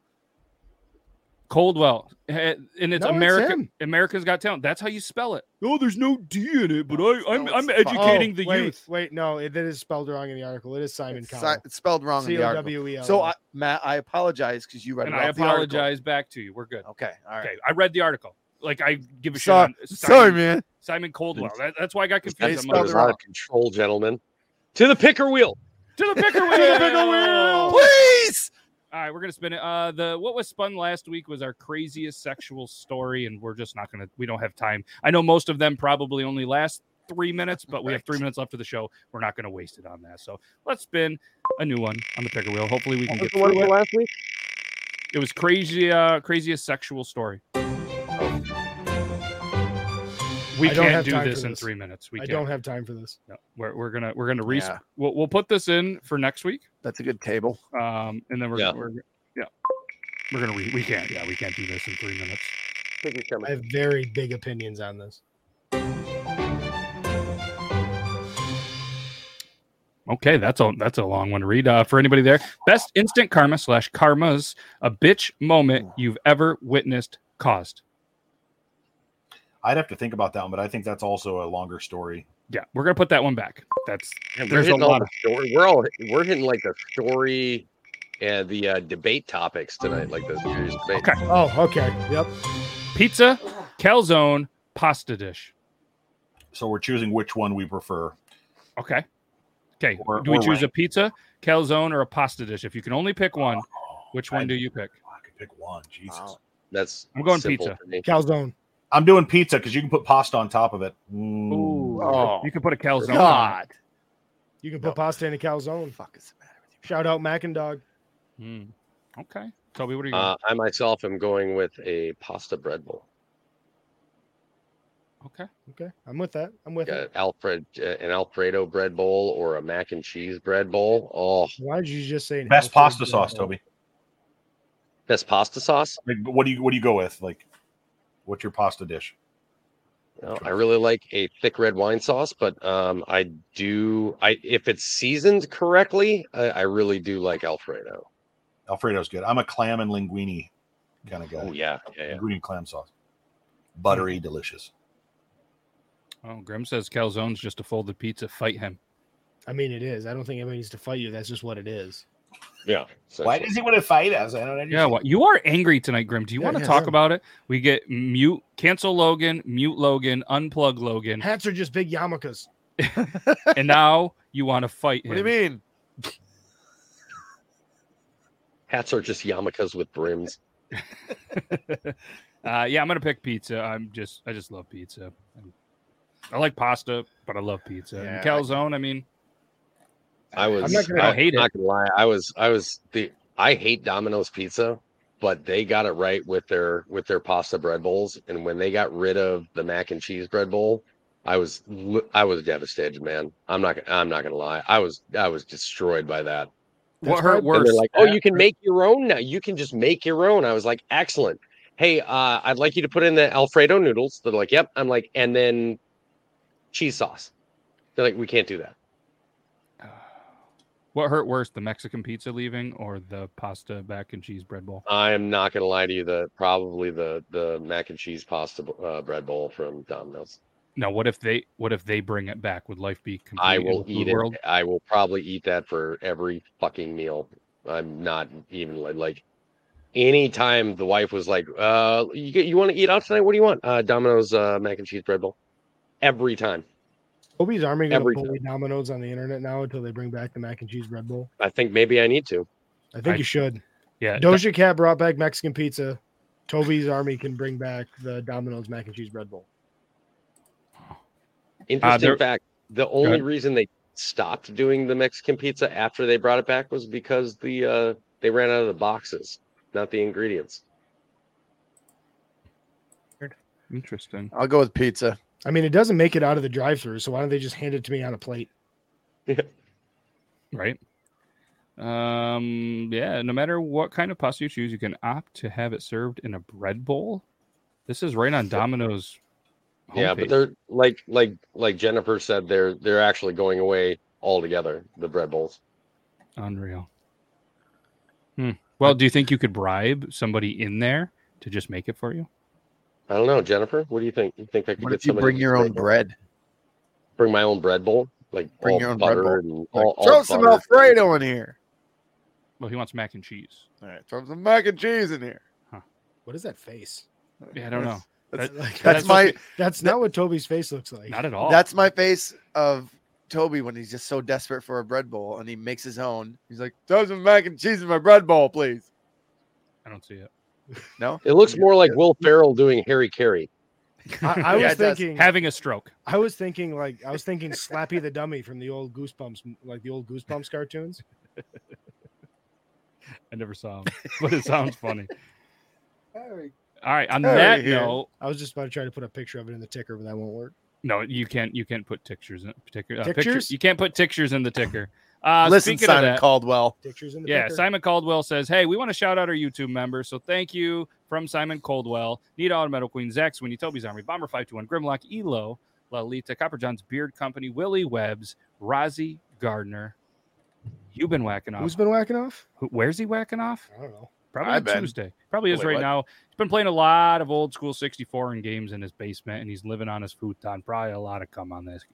S2: Coldwell, and it's
S5: No, it's
S2: America.
S5: him.
S2: America's Got Talent. That's how you spell it. Oh, there's no D in it, but I, I'm
S3: No,
S2: I'm educating
S5: Oh,
S2: the
S5: wait,
S2: youth.
S5: Wait, no, it, that is spelled wrong in the article. It is Simon
S3: It's, si- it's spelled wrong in the article.
S5: W E L.
S3: So, I, Matt, I apologize because you read
S2: And
S3: it
S2: I
S3: off the article.
S2: apologize back to you. We're good.
S3: Okay. All right.
S2: Okay, I read the article. Like I give a shit
S3: Sorry, sorry, man.
S2: Simon Coldwell. That, that's why I got confused. I'm
S3: spelled
S2: like,
S4: there's
S3: it
S4: a lot
S3: wrong.
S4: of control, gentlemen. To the picker wheel.
S2: to the picker wheel.
S3: Please.
S2: All right, we're gonna spin it. Uh, the what was spun last week was our craziest sexual story, and we're just not gonna. We don't have time. I know most of them probably only last three minutes, but we have three minutes left of the show. We're not gonna waste it on that. So let's spin a new one on the picker wheel. Hopefully, we can
S4: What
S2: get
S4: the one
S2: it.
S4: last week?
S2: It was crazy. Uh, craziest sexual story. We
S5: I don't
S2: can't
S5: have
S2: do
S5: time for
S2: this in
S5: this.
S2: three minutes. We
S5: I
S2: can't.
S5: don't have time for this.
S2: No, we're, we're gonna we're gonna re-
S3: Yeah.
S2: we'll, we'll put this in for next week.
S3: That's a good table.
S2: Um, and then we're
S4: Yeah.
S2: we're yeah we're gonna re- we can't yeah we can't do this in three minutes.
S4: Think he's coming.
S5: I have very big opinions on this.
S2: Okay, that's a that's a long one to read. Uh, for anybody there, best instant karma slash karmas a bitch moment you've ever witnessed caused.
S6: I'd have to think about that one, but I think that's also a longer story.
S2: Yeah, we're gonna put that one back. That's
S4: Yeah, we're
S2: there's a
S4: hitting
S2: lot of-
S4: story. We're all we're hitting like the story and the uh, debate topics tonight, like the serious debate.
S2: Okay.
S5: Oh, okay. Yep.
S2: pizza, calzone, pasta dish.
S6: So we're choosing which one we prefer.
S2: Okay. Okay.
S6: Or-
S2: do we
S6: or
S2: choose a pizza, calzone, or a pasta dish? If you can only pick one, which one
S6: I-
S2: do you pick?
S6: I could pick one. Jesus.
S3: Wow.
S4: That's
S2: I'm going pizza.
S5: Calzone.
S6: I'm doing pizza because you can put pasta on top of it. Mm.
S2: Ooh,
S3: Oh.
S2: you can put a calzone. on it.
S3: God.
S5: You can put pasta in a calzone.
S3: Fuck is the matter with you?
S5: Shout out Mac and Dog.
S2: Hmm. Okay. Toby, what are you?
S4: Uh, I myself am going with a pasta bread bowl.
S2: okay.
S5: Okay, I'm with that. I'm with
S4: Got
S5: it.
S4: Alfred, uh, an Alfredo bread bowl or a mac and cheese bread bowl. Oh,
S5: Why did you just say
S6: Best
S5: Alfred
S6: pasta sauce,
S5: bowl?
S6: Toby.
S4: best pasta sauce.
S6: Like, what do you what do you go with? Like, what's your pasta dish?
S4: No, I really like a thick red wine sauce, but um, I do. I if it's seasoned correctly, I, I really do like Alfredo.
S6: Alfredo's good. I'm a clam and linguine kind of guy.
S4: Oh yeah, yeah, yeah.
S6: Linguine and clam sauce. Buttery, delicious.
S2: Oh, Grim says calzone's just a folded pizza. Fight him.
S5: I mean, it is. I don't think anybody needs to fight you. That's just what it is.
S4: Yeah.
S6: Why does he want to fight us? I don't understand.
S2: Yeah, well, you are angry tonight, Grim. Do you
S5: Yeah,
S2: want to
S5: yeah,
S2: talk
S5: yeah.
S2: about it? We get mute, cancel Logan, mute Logan, unplug Logan,
S5: Hats are just big yarmulkes.
S2: and now you want to fight him.
S3: What do you mean?
S4: Hats are just yarmulkes with brims.
S2: uh, yeah, I'm gonna pick pizza. I'm just, I just love pizza. I like pasta, but I love pizza.
S3: Yeah,
S2: and
S3: I-
S2: calzone, I mean,
S4: I was.
S5: not gonna-
S2: I hate
S4: Not gonna lie. I was. I was the. I hate Domino's pizza, but they got it right with their with their pasta bread bowls. And when they got rid of the mac and cheese bread bowl, I was I was devastated, man. I'm not gonna- I'm not gonna lie. I was I was destroyed by that.
S2: What hurt worse?
S4: they're like, "Oh, you can make your own now. You can just make your own." I was like, "Excellent." Hey, uh, I'd like you to put in the Alfredo noodles. They're like, "Yep." I'm like, and then cheese sauce. They're like, "We can't do that."
S2: What hurt worse, the Mexican pizza leaving or the pasta mac and cheese bread bowl?
S4: I'm not gonna lie to you. The probably the the mac and cheese pasta uh, bread bowl from Domino's.
S2: Now, what if they what if they bring it back? Would life be complete?
S4: I will eat it.
S2: world?
S4: I will probably eat that for every fucking meal. I'm not even li- like anytime the wife was like, uh, you, get- you want to eat out tonight? What do you want? Uh, Domino's uh, mac and cheese bread bowl. Every time.
S5: Kobe's Army gonna
S4: Every
S5: bully Domino's on the internet now until they bring back the mac and cheese Red Bull.
S4: I think maybe I need to.
S5: I think
S2: I-
S5: you should.
S2: Yeah,
S5: Doja Cat brought back Mexican pizza. Toby's Army can bring back the Domino's mac and cheese Red Bull.
S4: Interesting
S2: there-
S4: fact. The only reason they stopped doing the Mexican pizza after they brought it back was because the uh, they ran out of the boxes, not the ingredients.
S2: interesting.
S3: I'll go with pizza.
S5: I mean, it doesn't make it out of the drive-through, so why don't they just hand it to me on a plate? Yeah.
S2: right? Um, yeah, no matter what kind of pasta you choose, you can opt to have it served in a bread bowl. This is right on Domino's.
S4: Yeah, but they're like like like Jennifer said, they're they're actually going away altogether. The bread bowls.
S2: unreal. Hmm. Well, do you think you could bribe somebody in there to just make it for you?
S4: I don't know, Jennifer. What do you think? You think I could
S3: What
S4: get
S3: if you bring your own bread?
S4: Bring my own bread bowl, like
S3: Bring
S4: all
S3: your own bread bowl.
S4: buttered and
S3: Like,
S4: all, all
S3: throw some
S4: buttered.
S3: Alfredo in here.
S2: Well, he wants mac and cheese.
S3: All right, throw some mac and cheese in here.
S5: What is that face?
S2: Yeah, I don't know.
S3: That's,
S2: That-
S3: that's,
S2: that's
S3: my
S5: That's not what Toby's face looks like.
S2: Not at all.
S3: that's my face of Toby when he's just so desperate for a bread bowl and he makes his own. He's like, throw some mac and cheese in my bread bowl, please.
S2: I don't see it.
S3: No,
S4: It looks more like Will Ferrell doing Harry Caray.
S5: I, I
S3: Yeah,
S5: was
S3: it does.
S5: thinking.
S2: Having a stroke.
S5: I was thinking like I was thinking Slappy the Dummy from the old Goosebumps, like the old Goosebumps cartoons.
S2: I never saw him, but it sounds funny. All right. On
S3: Harry
S2: that
S3: here.
S2: note,
S5: I was just about to try to put a picture of it in the ticker, but that won't work.
S2: no, you can't. You can't put pictures in ticker. Uh,
S5: Pictures?
S2: pictures? You can't put pictures in the ticker. Uh,
S3: listen,
S2: speaking of
S3: Simon
S2: that,
S3: Caldwell.
S5: Pictures in the
S2: Yeah,
S5: ticker.
S2: Simon Caldwell says, "Hey, we want to shout out our YouTube members, so thank you from Simon Caldwell, Need Auto Metal Queen, Zach Sweeney, Toby's Army, Bomber Five Two One, Grimlock, Elo, Lalita, Copper John's Beard Company, Willie Webbs, Rozzy Gardner. You've been whacking off.
S5: Who's been whacking off?
S2: Who- Where's he whacking off?
S5: I don't know.
S2: Probably
S3: I've
S2: on
S3: been.
S2: Tuesday. Probably is
S3: Wait,
S2: right
S3: what?
S2: now. He's been playing a lot of old school 64 and games in his basement, and he's living on his futon. Probably a lot of come on this.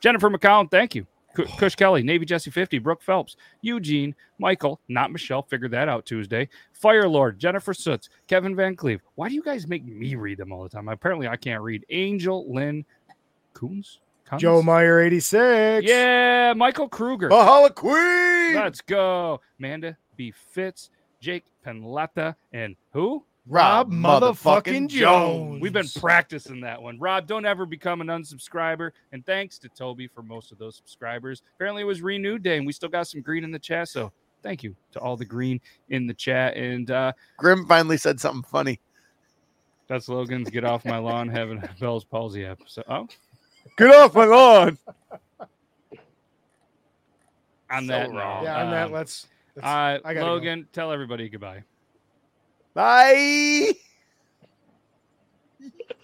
S2: Jennifer McCown, thank you. Cush Kelly, Navy Jesse 50, Brooke Phelps, Eugene, Michael, not Michelle, figured that out Tuesday. Fire Lord, Jennifer Soots, Kevin Van Cleve. Why do you guys make me read them all the time? Apparently, I can't read. Angel Lynn Coons? Coons?
S5: Joe Meyer, eighty-six.
S2: Yeah, Michael Kruger.
S3: Bahala Queen.
S2: Let's go. Amanda B. Fitz, Jake Penletta, and who?
S5: Rob motherfucking Jones.
S2: We've been practicing that one. Rob, don't ever become an unsubscriber. And thanks to Toby for most of those subscribers. Apparently, it was renewed day, and we still got some green in the chat. So thank you to all the green in the chat. And uh,
S3: Grim finally said something funny.
S2: that's Logan's Get Off My Lawn having a Bell's Palsy episode. Oh,
S3: Get off my lawn.
S2: on
S3: So
S2: that
S3: wrong.
S2: note,
S5: Yeah, on that,
S2: um,
S5: let's. let's
S2: uh,
S5: I gotta go.
S2: Logan, tell everybody goodbye.
S3: Bye.